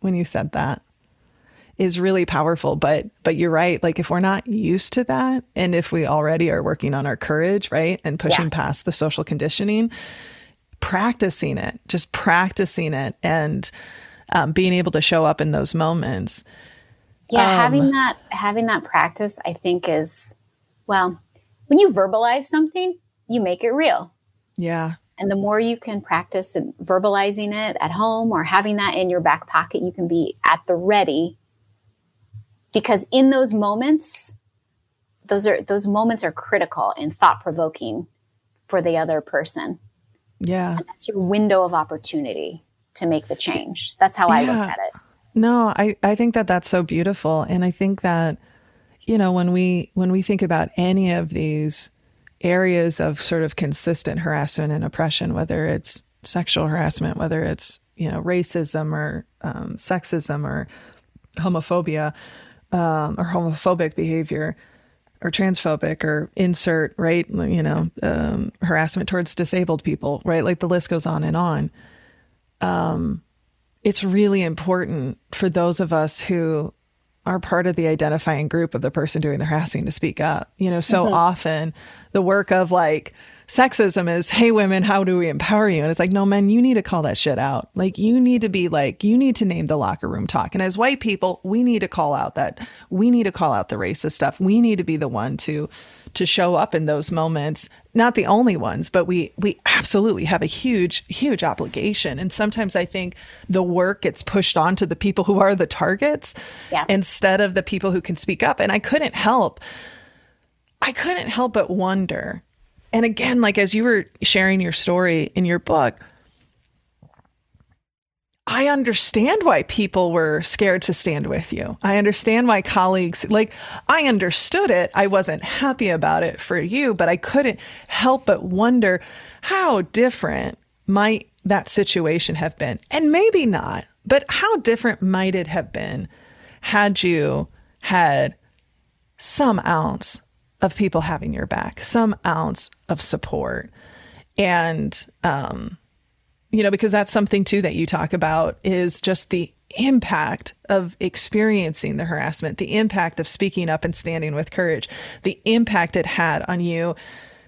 when you said that is really powerful but but you're right like if we're not used to that and if we already are working on our courage right and pushing yeah. past the social conditioning practicing it just practicing it and um, being able to show up in those moments yeah, um, having that having that practice, I think, is well, when you verbalize something, you make it real. Yeah. And the more you can practice verbalizing it at home or having that in your back pocket, you can be at the ready. Because in those moments, those are those moments are critical and thought provoking for the other person. Yeah. And that's your window of opportunity to make the change. That's how yeah. I look at it. No, I, I think that that's so beautiful. And I think that, you know, when we when we think about any of these areas of sort of consistent harassment and oppression, whether it's sexual harassment, whether it's, you know, racism or um, sexism or homophobia um, or homophobic behavior or transphobic or insert, right? You know, um, harassment towards disabled people, right? Like the list goes on and on. Um, it's really important for those of us who are part of the identifying group of the person doing the harassing to speak up. You know, so mm-hmm. often the work of like sexism is, hey, women, how do we empower you? And it's like, no, men, you need to call that shit out. Like, you need to be like, you need to name the locker room talk. And as white people, we need to call out that, we need to call out the racist stuff. We need to be the one to, to show up in those moments. Not the only ones, but we, we absolutely have a huge, huge obligation. And sometimes I think the work gets pushed on to the people who are the targets yeah. instead of the people who can speak up. And I couldn't help. I couldn't help but wonder and again, like as you were sharing your story in your book, I understand why people were scared to stand with you. I understand why colleagues, like, I understood it. I wasn't happy about it for you, but I couldn't help but wonder how different might that situation have been. And maybe not, but how different might it have been had you had some ounce of people having your back, some ounce of support. And, um, you know, because that's something too that you talk about is just the impact of experiencing the harassment, the impact of speaking up and standing with courage, the impact it had on you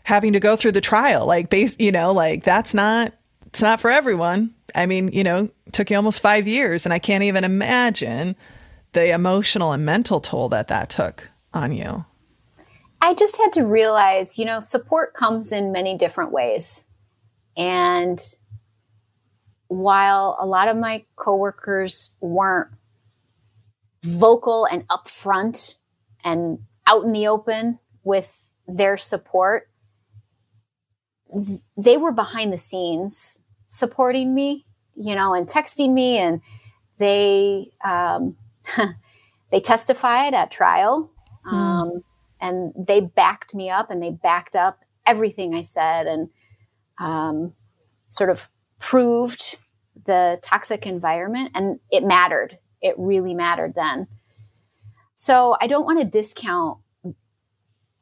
having to go through the trial. Like, base, you know, like that's not, it's not for everyone. I mean, you know, took you almost five years, and I can't even imagine the emotional and mental toll that that took on you. I just had to realize, you know, support comes in many different ways. And while a lot of my coworkers weren't vocal and upfront and out in the open with their support, they were behind the scenes supporting me, you know, and texting me, and they um, they testified at trial, hmm. um, and they backed me up, and they backed up everything I said, and um, sort of proved the toxic environment, and it mattered. It really mattered then. So I don't want to discount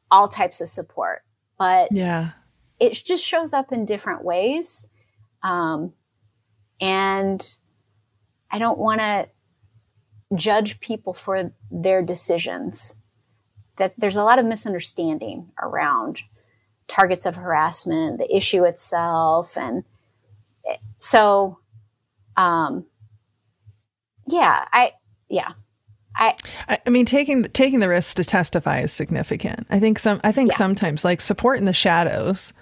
all types of support, but yeah, it just shows up in different ways. Um, and I don't want to judge people for their decisions. That there's a lot of misunderstanding around targets of harassment, the issue itself, and so, um, yeah, I yeah, I, I mean, taking taking the risk to testify is significant. I think some. I think yeah. sometimes, like support in the shadows,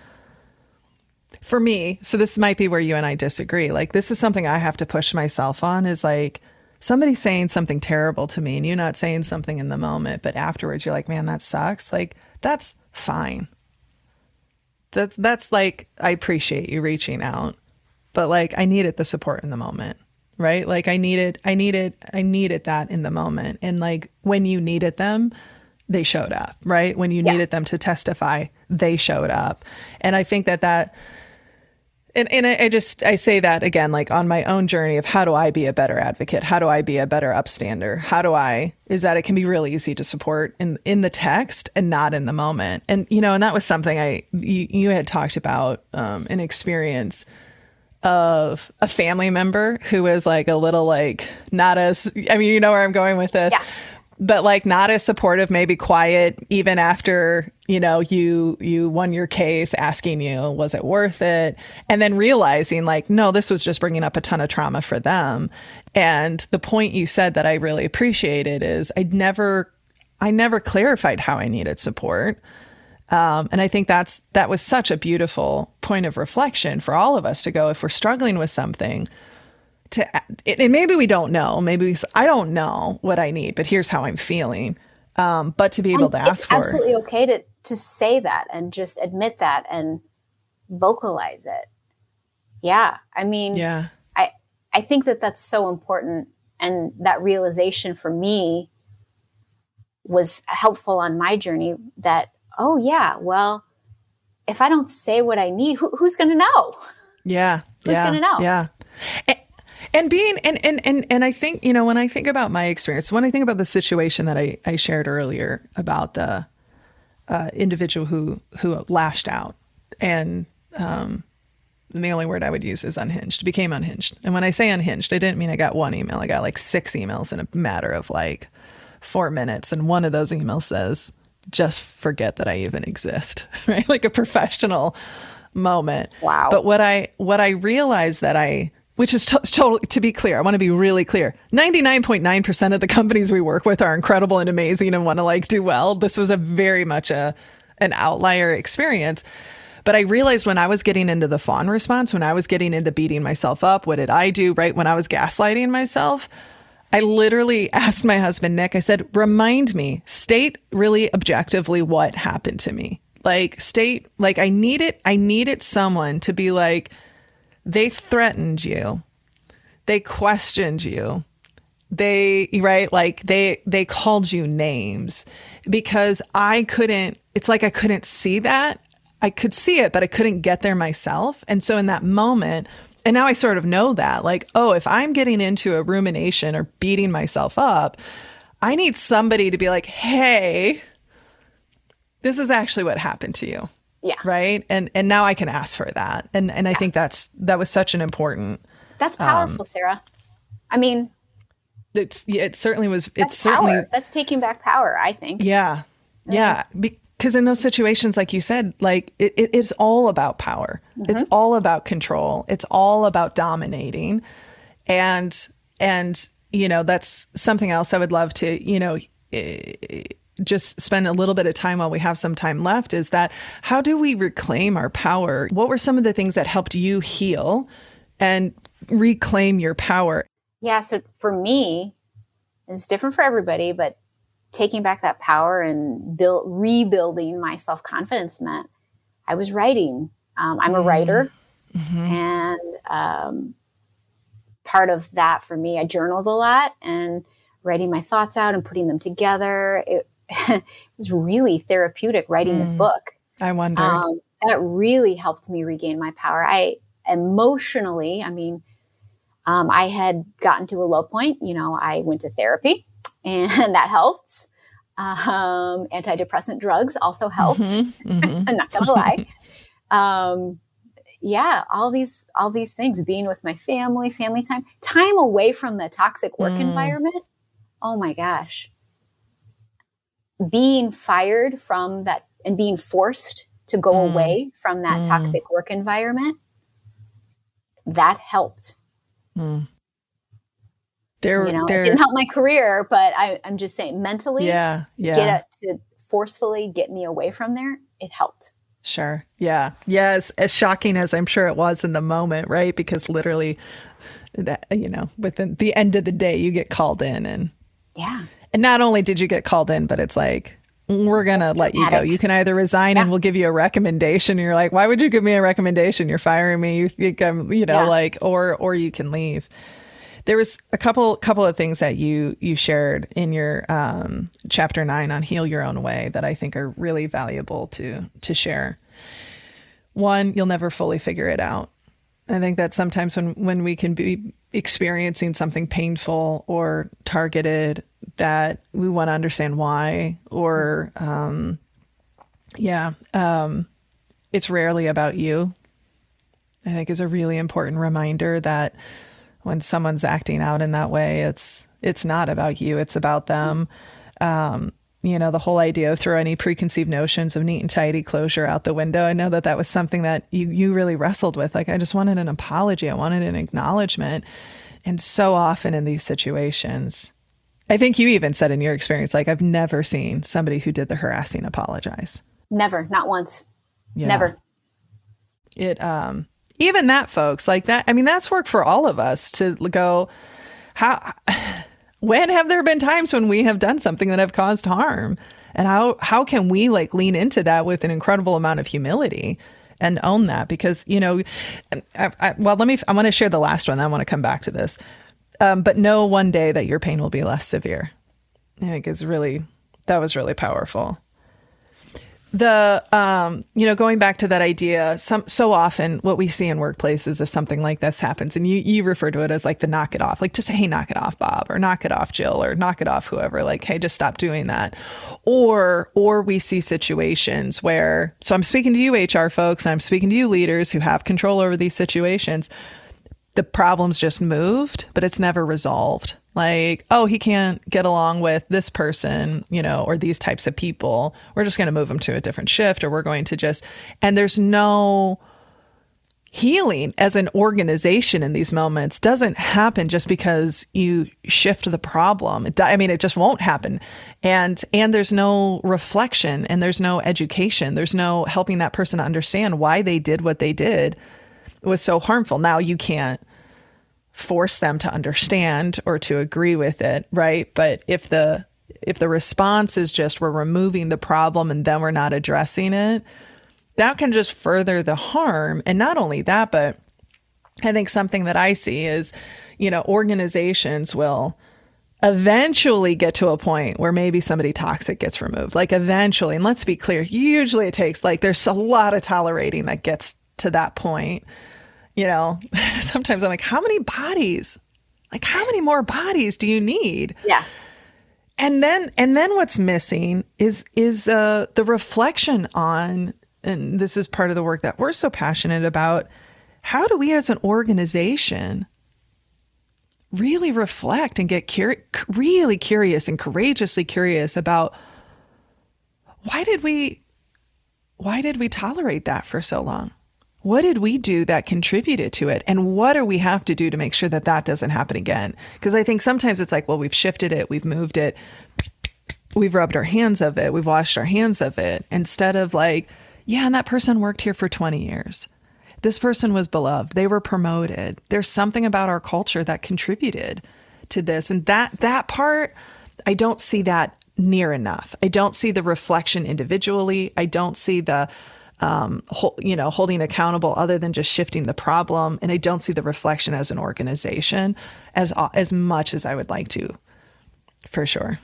for me, so this might be where you and I disagree. Like, this is something I have to push myself on is like somebody saying something terrible to me and you not saying something in the moment, but afterwards you're like, man, that sucks. Like, that's fine. That's, that's like, I appreciate you reaching out, but like, I needed the support in the moment, right? Like, I needed, I needed, I needed that in the moment. And like, when you needed them, they showed up, right? When you yeah. needed them to testify, they showed up. And I think that that, and, and I, I, just I say that again, like on my own journey of how do I be a better advocate? How do I be a better upstander? How do I is that it can be really easy to support in in the text and not in the moment. And you know, and that was something I you, you had talked about um, an experience of a family member who was like a little like not as I mean, you know where I'm going with this. Yeah. but like not as supportive maybe quiet even after you know you you won your case asking you was it worth it? And then realizing like no this was just bringing up a ton of trauma for them. And the point you said that i really appreciated is I'd never i never clarified how i needed support um, and i think that's that was such a beautiful point of reflection for all of us to go if we're struggling with something to and maybe we don't know maybe we, i don't know what i need but here's how i'm feeling. Um, but to be able and to ask for absolutely okay to to say that and just admit that and vocalize it. Yeah i mean yeah. I i think that that's so important. And that realization for me was helpful on my journey that oh yeah well if i don't say what i need who, who's going to know yeah who's yeah, going to know yeah and, and being and, and and and I think you know when I think about my experience, when I think about the situation that I I shared earlier about the uh, individual who who lashed out and um, the only word I would use is unhinged, became unhinged. And when I say unhinged, I didn't mean I got one email. I got like six emails in a matter of like four minutes. And one of those emails says, just forget that I even exist, right? Like a professional moment. Wow. But what I, what I realized that I, which is to- totally to be clear. I want to be really clear. 99.9% of the companies we work with are incredible and amazing and want to like do well. This was a very much a an outlier experience. But I realized when I was getting into the fawn response, when I was getting into beating myself up, what did I do? Right when I was gaslighting myself, I literally asked my husband Nick, I said, "Remind me, state really objectively what happened to me." Like state like I needed I needed someone to be like they threatened you. They questioned you. They right like they they called you names because I couldn't it's like I couldn't see that. I could see it but I couldn't get there myself. And so in that moment and now I sort of know that like oh if I'm getting into a rumination or beating myself up, I need somebody to be like, "Hey, this is actually what happened to you." Yeah. Right. And and now I can ask for that. And and I think that's that was such an important. That's powerful, um, Sarah. I mean, it's yeah, it certainly was. It's certainly power. that's taking back power. I think. Yeah. Yeah. Because in those situations, like you said, like it, it is all about power. Mm-hmm. It's all about control. It's all about dominating, and and you know, that's something else I would love to, you know, eh, just spend a little bit of time while we have some time left is that how do we reclaim our power? What were some of the things that helped you heal and reclaim your power? Yeah, so for me, it's different for everybody, but taking back that power and build rebuilding my self confidence meant I was writing. Um, I'm a writer, mm-hmm. and um, part of that for me, I journaled a lot and writing my thoughts out and putting them together. It, it was really therapeutic writing mm. this book. I wonder. Um, that really helped me regain my power. I emotionally, I mean, um, I had gotten to a low point. You know, I went to therapy and that helped. Um, antidepressant drugs also helped. Mm-hmm, mm-hmm. I'm not gonna lie. Um, yeah, all these all these things, being with my family, family time, time away from the toxic work mm. environment. Oh my gosh. Being fired from that and being forced to go mm. away from that mm. toxic work environment, that helped. There, you know, there, it didn't help my career, but I, am just saying mentally, yeah, yeah, get it to forcefully get me away from there. It helped. Sure. Yeah. Yes. As shocking as I'm sure it was in the moment, right? Because literally, that you know, within the end of the day, you get called in, and yeah. And not only did you get called in, but it's like we're gonna let you go. You can either resign yeah. and we'll give you a recommendation. And you're like, why would you give me a recommendation? You're firing me. You think I'm, you know, yeah. like, or or you can leave there was a couple couple of things that you you shared in your um, chapter nine on heal your own way that I think are really valuable to to share. One, you'll never fully figure it out. I think that sometimes when when we can be experiencing something painful or targeted, that we want to understand why, or um, yeah, um, it's rarely about you. I think is a really important reminder that when someone's acting out in that way, it's it's not about you, it's about them. Um, you know, the whole idea of throw any preconceived notions of neat and tidy closure out the window. I know that that was something that you you really wrestled with. Like I just wanted an apology, I wanted an acknowledgement. And so often in these situations, I think you even said in your experience, like I've never seen somebody who did the harassing apologize. Never, not once. Yeah. Never. It um even that folks like that i mean that's work for all of us to go how when have there been times when we have done something that have caused harm? And how how can we like lean into that with an incredible amount of humility and own that? Because you know I, I, well let me i want to share the last one i want to come back to this. Um, but know one day that your pain will be less severe. I think is really that was really powerful the um you know going back to that idea some so often what we see in workplaces if something like this happens and you you refer to it as like the knock it off like just say hey knock it off bob or knock it off jill or knock it off whoever like hey just stop doing that. Or or we see situations where so i'm speaking to you hr folks i'm speaking to you leaders who have control over these situations the problem's just moved but it's never resolved like, oh, he can't get along with this person, you know, or these types of people. We're just going to move him to a different shift, or we're going to just, and there's no healing as an organization in these moments doesn't happen just because you shift the problem. I mean, it just won't happen. And, and there's no reflection and there's no education. There's no helping that person understand why they did what they did was so harmful. Now you can't force them to understand or to agree with it, right? But if the if the response is just we're removing the problem and then we're not addressing it, that can just further the harm. And not only that, but I think something that I see is, you know, organizations will eventually get to a point where maybe somebody toxic gets removed. Like eventually, and let's be clear, usually it takes like there's a lot of tolerating that gets to that point you know, sometimes I'm like, how many bodies? Like, how many more bodies do you need? Yeah. And then, and then what's missing is is the the reflection on, and this is part of the work that we're so passionate about. How do we, as an organization, really reflect and get really curious and courageously curious about why did we why did we tolerate that for so long? What did we do that contributed to it? And what do we have to do to make sure that that doesn't happen again? Because I think sometimes it's like, well, we've shifted it, we've moved it, we've rubbed our hands of it, we've washed our hands of it, instead of like, yeah, and that person worked here for 20 years. This person was beloved. They were promoted. There's something about our culture that contributed to this. And that that part, I don't see that near enough. I don't see the reflection individually. I don't see the um, you know, holding accountable other than just shifting the problem. And I don't see the reflection as an organization as as much as I would like to, for sure.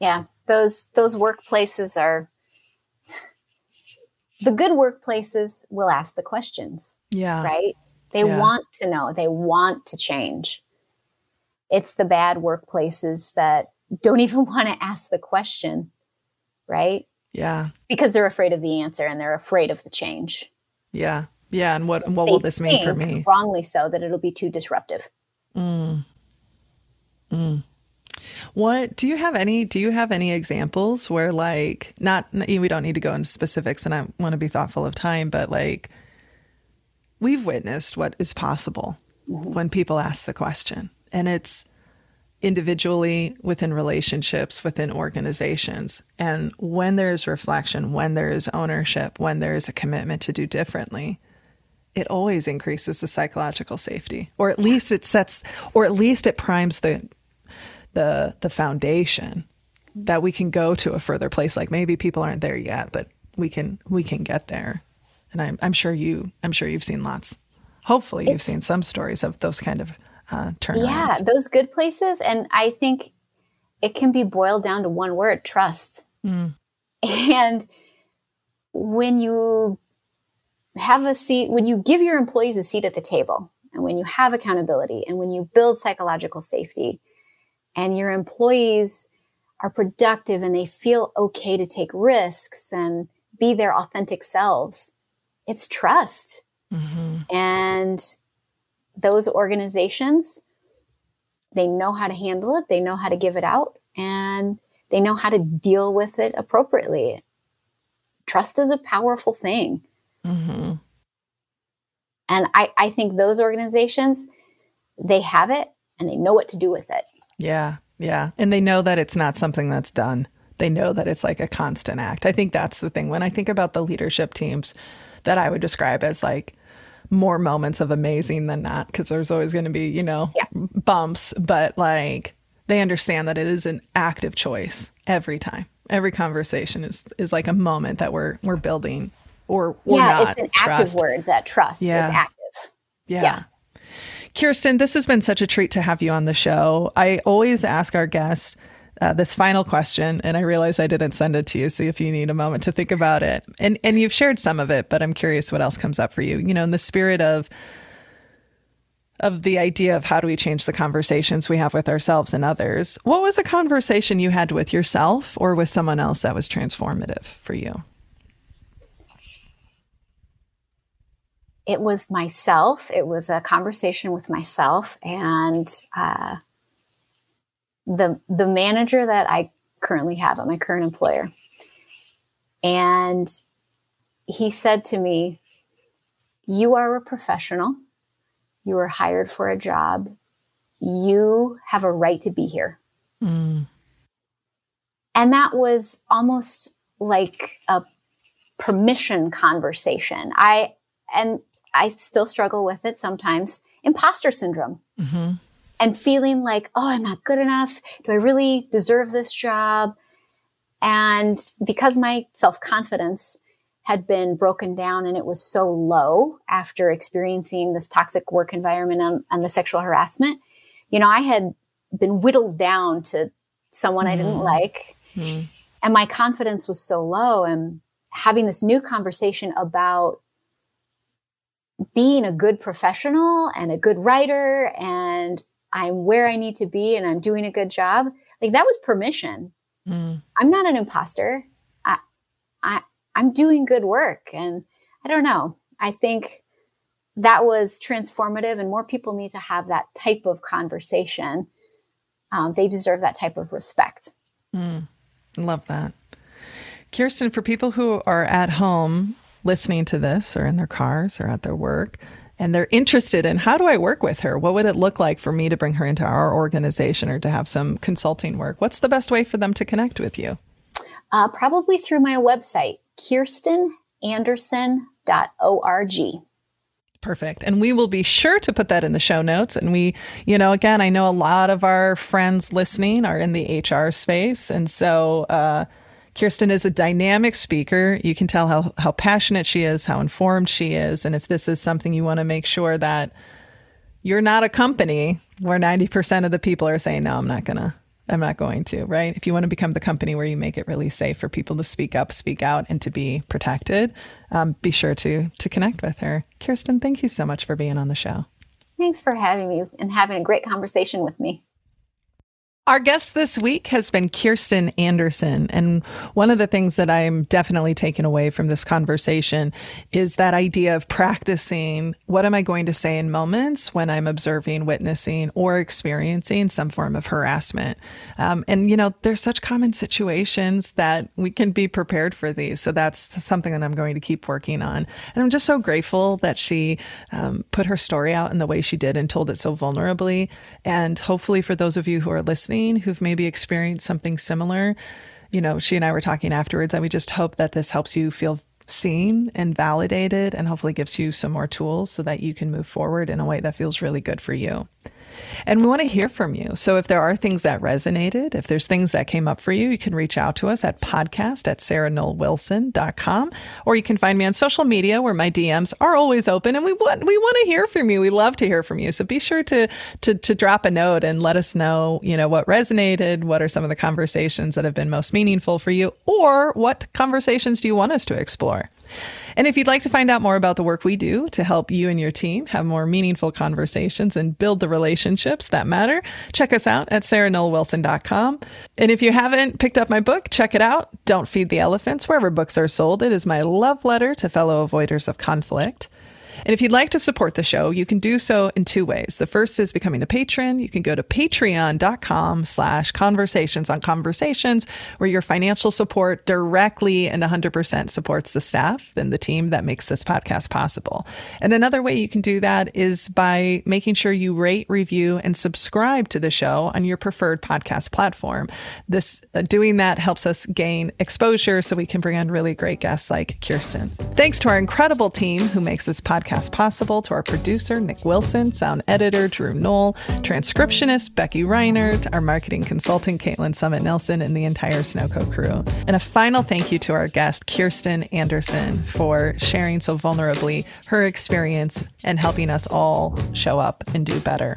Yeah, those those workplaces are the good workplaces will ask the questions. Yeah. Right? They yeah. want to know, they want to change. It's the bad workplaces that don't even want to ask the question, right? Yeah. Because they're afraid of the answer and they're afraid of the change. Yeah. Yeah. And what what they will this mean for me? Wrongly so that it'll be too disruptive. Mm. Mm. What do you have any do you have any examples where like not we don't need to go into specifics and I want to be thoughtful of time but like we've witnessed what is possible mm-hmm. when people ask the question and it's individually within relationships within organizations. And when there's reflection when there is ownership when there is a commitment to do differently it always increases the psychological safety or at least it sets or at least it primes the the the foundation that we can go to a further place. Like maybe people aren't there yet but we can we can get there. And i'm, I'm sure you i'm sure you've seen lots. Hopefully you've seen some stories of those kind of uh, turnarounds yeah those good places and i think it can be boiled down to one word trust mm. and when you have a seat when you give your employees a seat at the table and when you have accountability and when you build psychological safety and your employees are productive and they feel okay to take risks and be their authentic selves, it's trust. Mm-hmm. And those organizations, they know how to handle it, they know how to give it out, and they know how to deal with it appropriately. Trust is a powerful thing. Mm-hmm. And I, I think those organizations, they have it and they know what to do with it. Yeah. Yeah. And they know that it's not something that's done. They know that it's like a constant act. I think that's the thing. When I think about the leadership teams that I would describe as like more moments of amazing than not, because there's always going to be, you know, yeah. bumps, but like they understand that it is an active choice every time. Every conversation is is like a moment that we're we're building or, or yeah, not. it's an trust. active word that trust yeah. is active. Yeah. yeah. Kirsten, this has been such a treat to have you on the show. I always ask our guests uh, this final question, and I realize I didn't send it to you. So if you need a moment to think about it, and and you've shared some of it, but I'm curious what else comes up for you. You know, in the spirit of of the idea of how do we change the conversations we have with ourselves and others. What was a conversation you had with yourself or with someone else that was transformative for you? it was myself. It was a conversation with myself and uh, the the manager that I currently have at my current employer. And he said to me, "You are a professional. You were hired for a job. You have a right to be here." Mm. And that was almost like a permission conversation. I and I still struggle with it sometimes imposter syndrome. Mm-hmm. And feeling like, oh, I'm not good enough. Do I really deserve this job? And because my self confidence had been broken down and it was so low after experiencing this toxic work environment and, and the sexual harassment, you know, I had been whittled down to someone mm-hmm. I didn't mm-hmm. like. Mm-hmm. And my confidence was so low. And having this new conversation about being a good professional and a good writer and I'm where I need to be and I'm doing a good job. Like that was permission. Mm. I'm not an imposter. I, I, I'm doing good work. And I don't know. I think that was transformative and more people need to have that type of conversation. Um, they deserve that type of respect. Mm. Love that. Kirsten, for people who are at home listening to this or in their cars or at their work and they're interested in how do I work with her? What would it look like for me to bring her into our organization or to have some consulting work? What's the best way for them to connect with you? Uh, probably through my website, kirstenanderson.org. Perfect. And we will be sure to put that in the show notes. And we, you know, again, I know a lot of our friends listening are in the HR space. And so, uh, Kirsten is a dynamic speaker. You can tell how, how passionate she is, how informed she is. And if this is something you want to make sure that you're not a company where 90% of the people are saying, no, I'm not going to, I'm not going to, right? If you want to become the company where you make it really safe for people to speak up, speak out, and to be protected, um, be sure to to connect with her. Kirsten, thank you so much for being on the show. Thanks for having me and having a great conversation with me. Our guest this week has been Kirsten Anderson. And one of the things that I'm definitely taking away from this conversation is that idea of practicing what am I going to say in moments when I'm observing, witnessing, or experiencing some form of harassment. Um, and, you know, there's such common situations that we can be prepared for these. So that's something that I'm going to keep working on. And I'm just so grateful that she um, put her story out in the way she did and told it so vulnerably. And hopefully, for those of you who are listening who've maybe experienced something similar, you know, she and I were talking afterwards, and we just hope that this helps you feel seen and validated and hopefully gives you some more tools so that you can move forward in a way that feels really good for you. And we want to hear from you. So if there are things that resonated, if there's things that came up for you, you can reach out to us at podcast at sarahnollwilson.com or you can find me on social media where my DMs are always open and we want we want to hear from you. We love to hear from you. So be sure to to to drop a note and let us know, you know, what resonated, what are some of the conversations that have been most meaningful for you or what conversations do you want us to explore? And if you'd like to find out more about the work we do to help you and your team have more meaningful conversations and build the relationships that matter, check us out at sarahnollwilson.com. And if you haven't picked up my book, check it out. Don't Feed the Elephants, wherever books are sold. It is my love letter to fellow avoiders of conflict. And if you'd like to support the show, you can do so in two ways. The first is becoming a patron. You can go to patreon.com slash conversations on conversations, where your financial support directly and 100% supports the staff and the team that makes this podcast possible. And another way you can do that is by making sure you rate, review, and subscribe to the show on your preferred podcast platform. This uh, doing that helps us gain exposure so we can bring on really great guests like Kirsten. Thanks to our incredible team who makes this podcast podcast possible to our producer, Nick Wilson, sound editor, Drew Noll, transcriptionist, Becky Reinert, our marketing consultant, Caitlin Summit Nelson, and the entire Snowco crew. And a final thank you to our guest, Kirsten Anderson, for sharing so vulnerably her experience and helping us all show up and do better.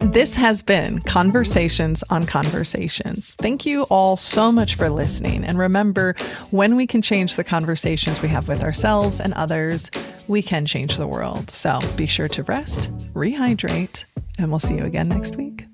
This has been Conversations on Conversations. Thank you all so much for listening. And remember, when we can change the conversations we have with ourselves and others, we can change the world. So be sure to rest, rehydrate, and we'll see you again next week.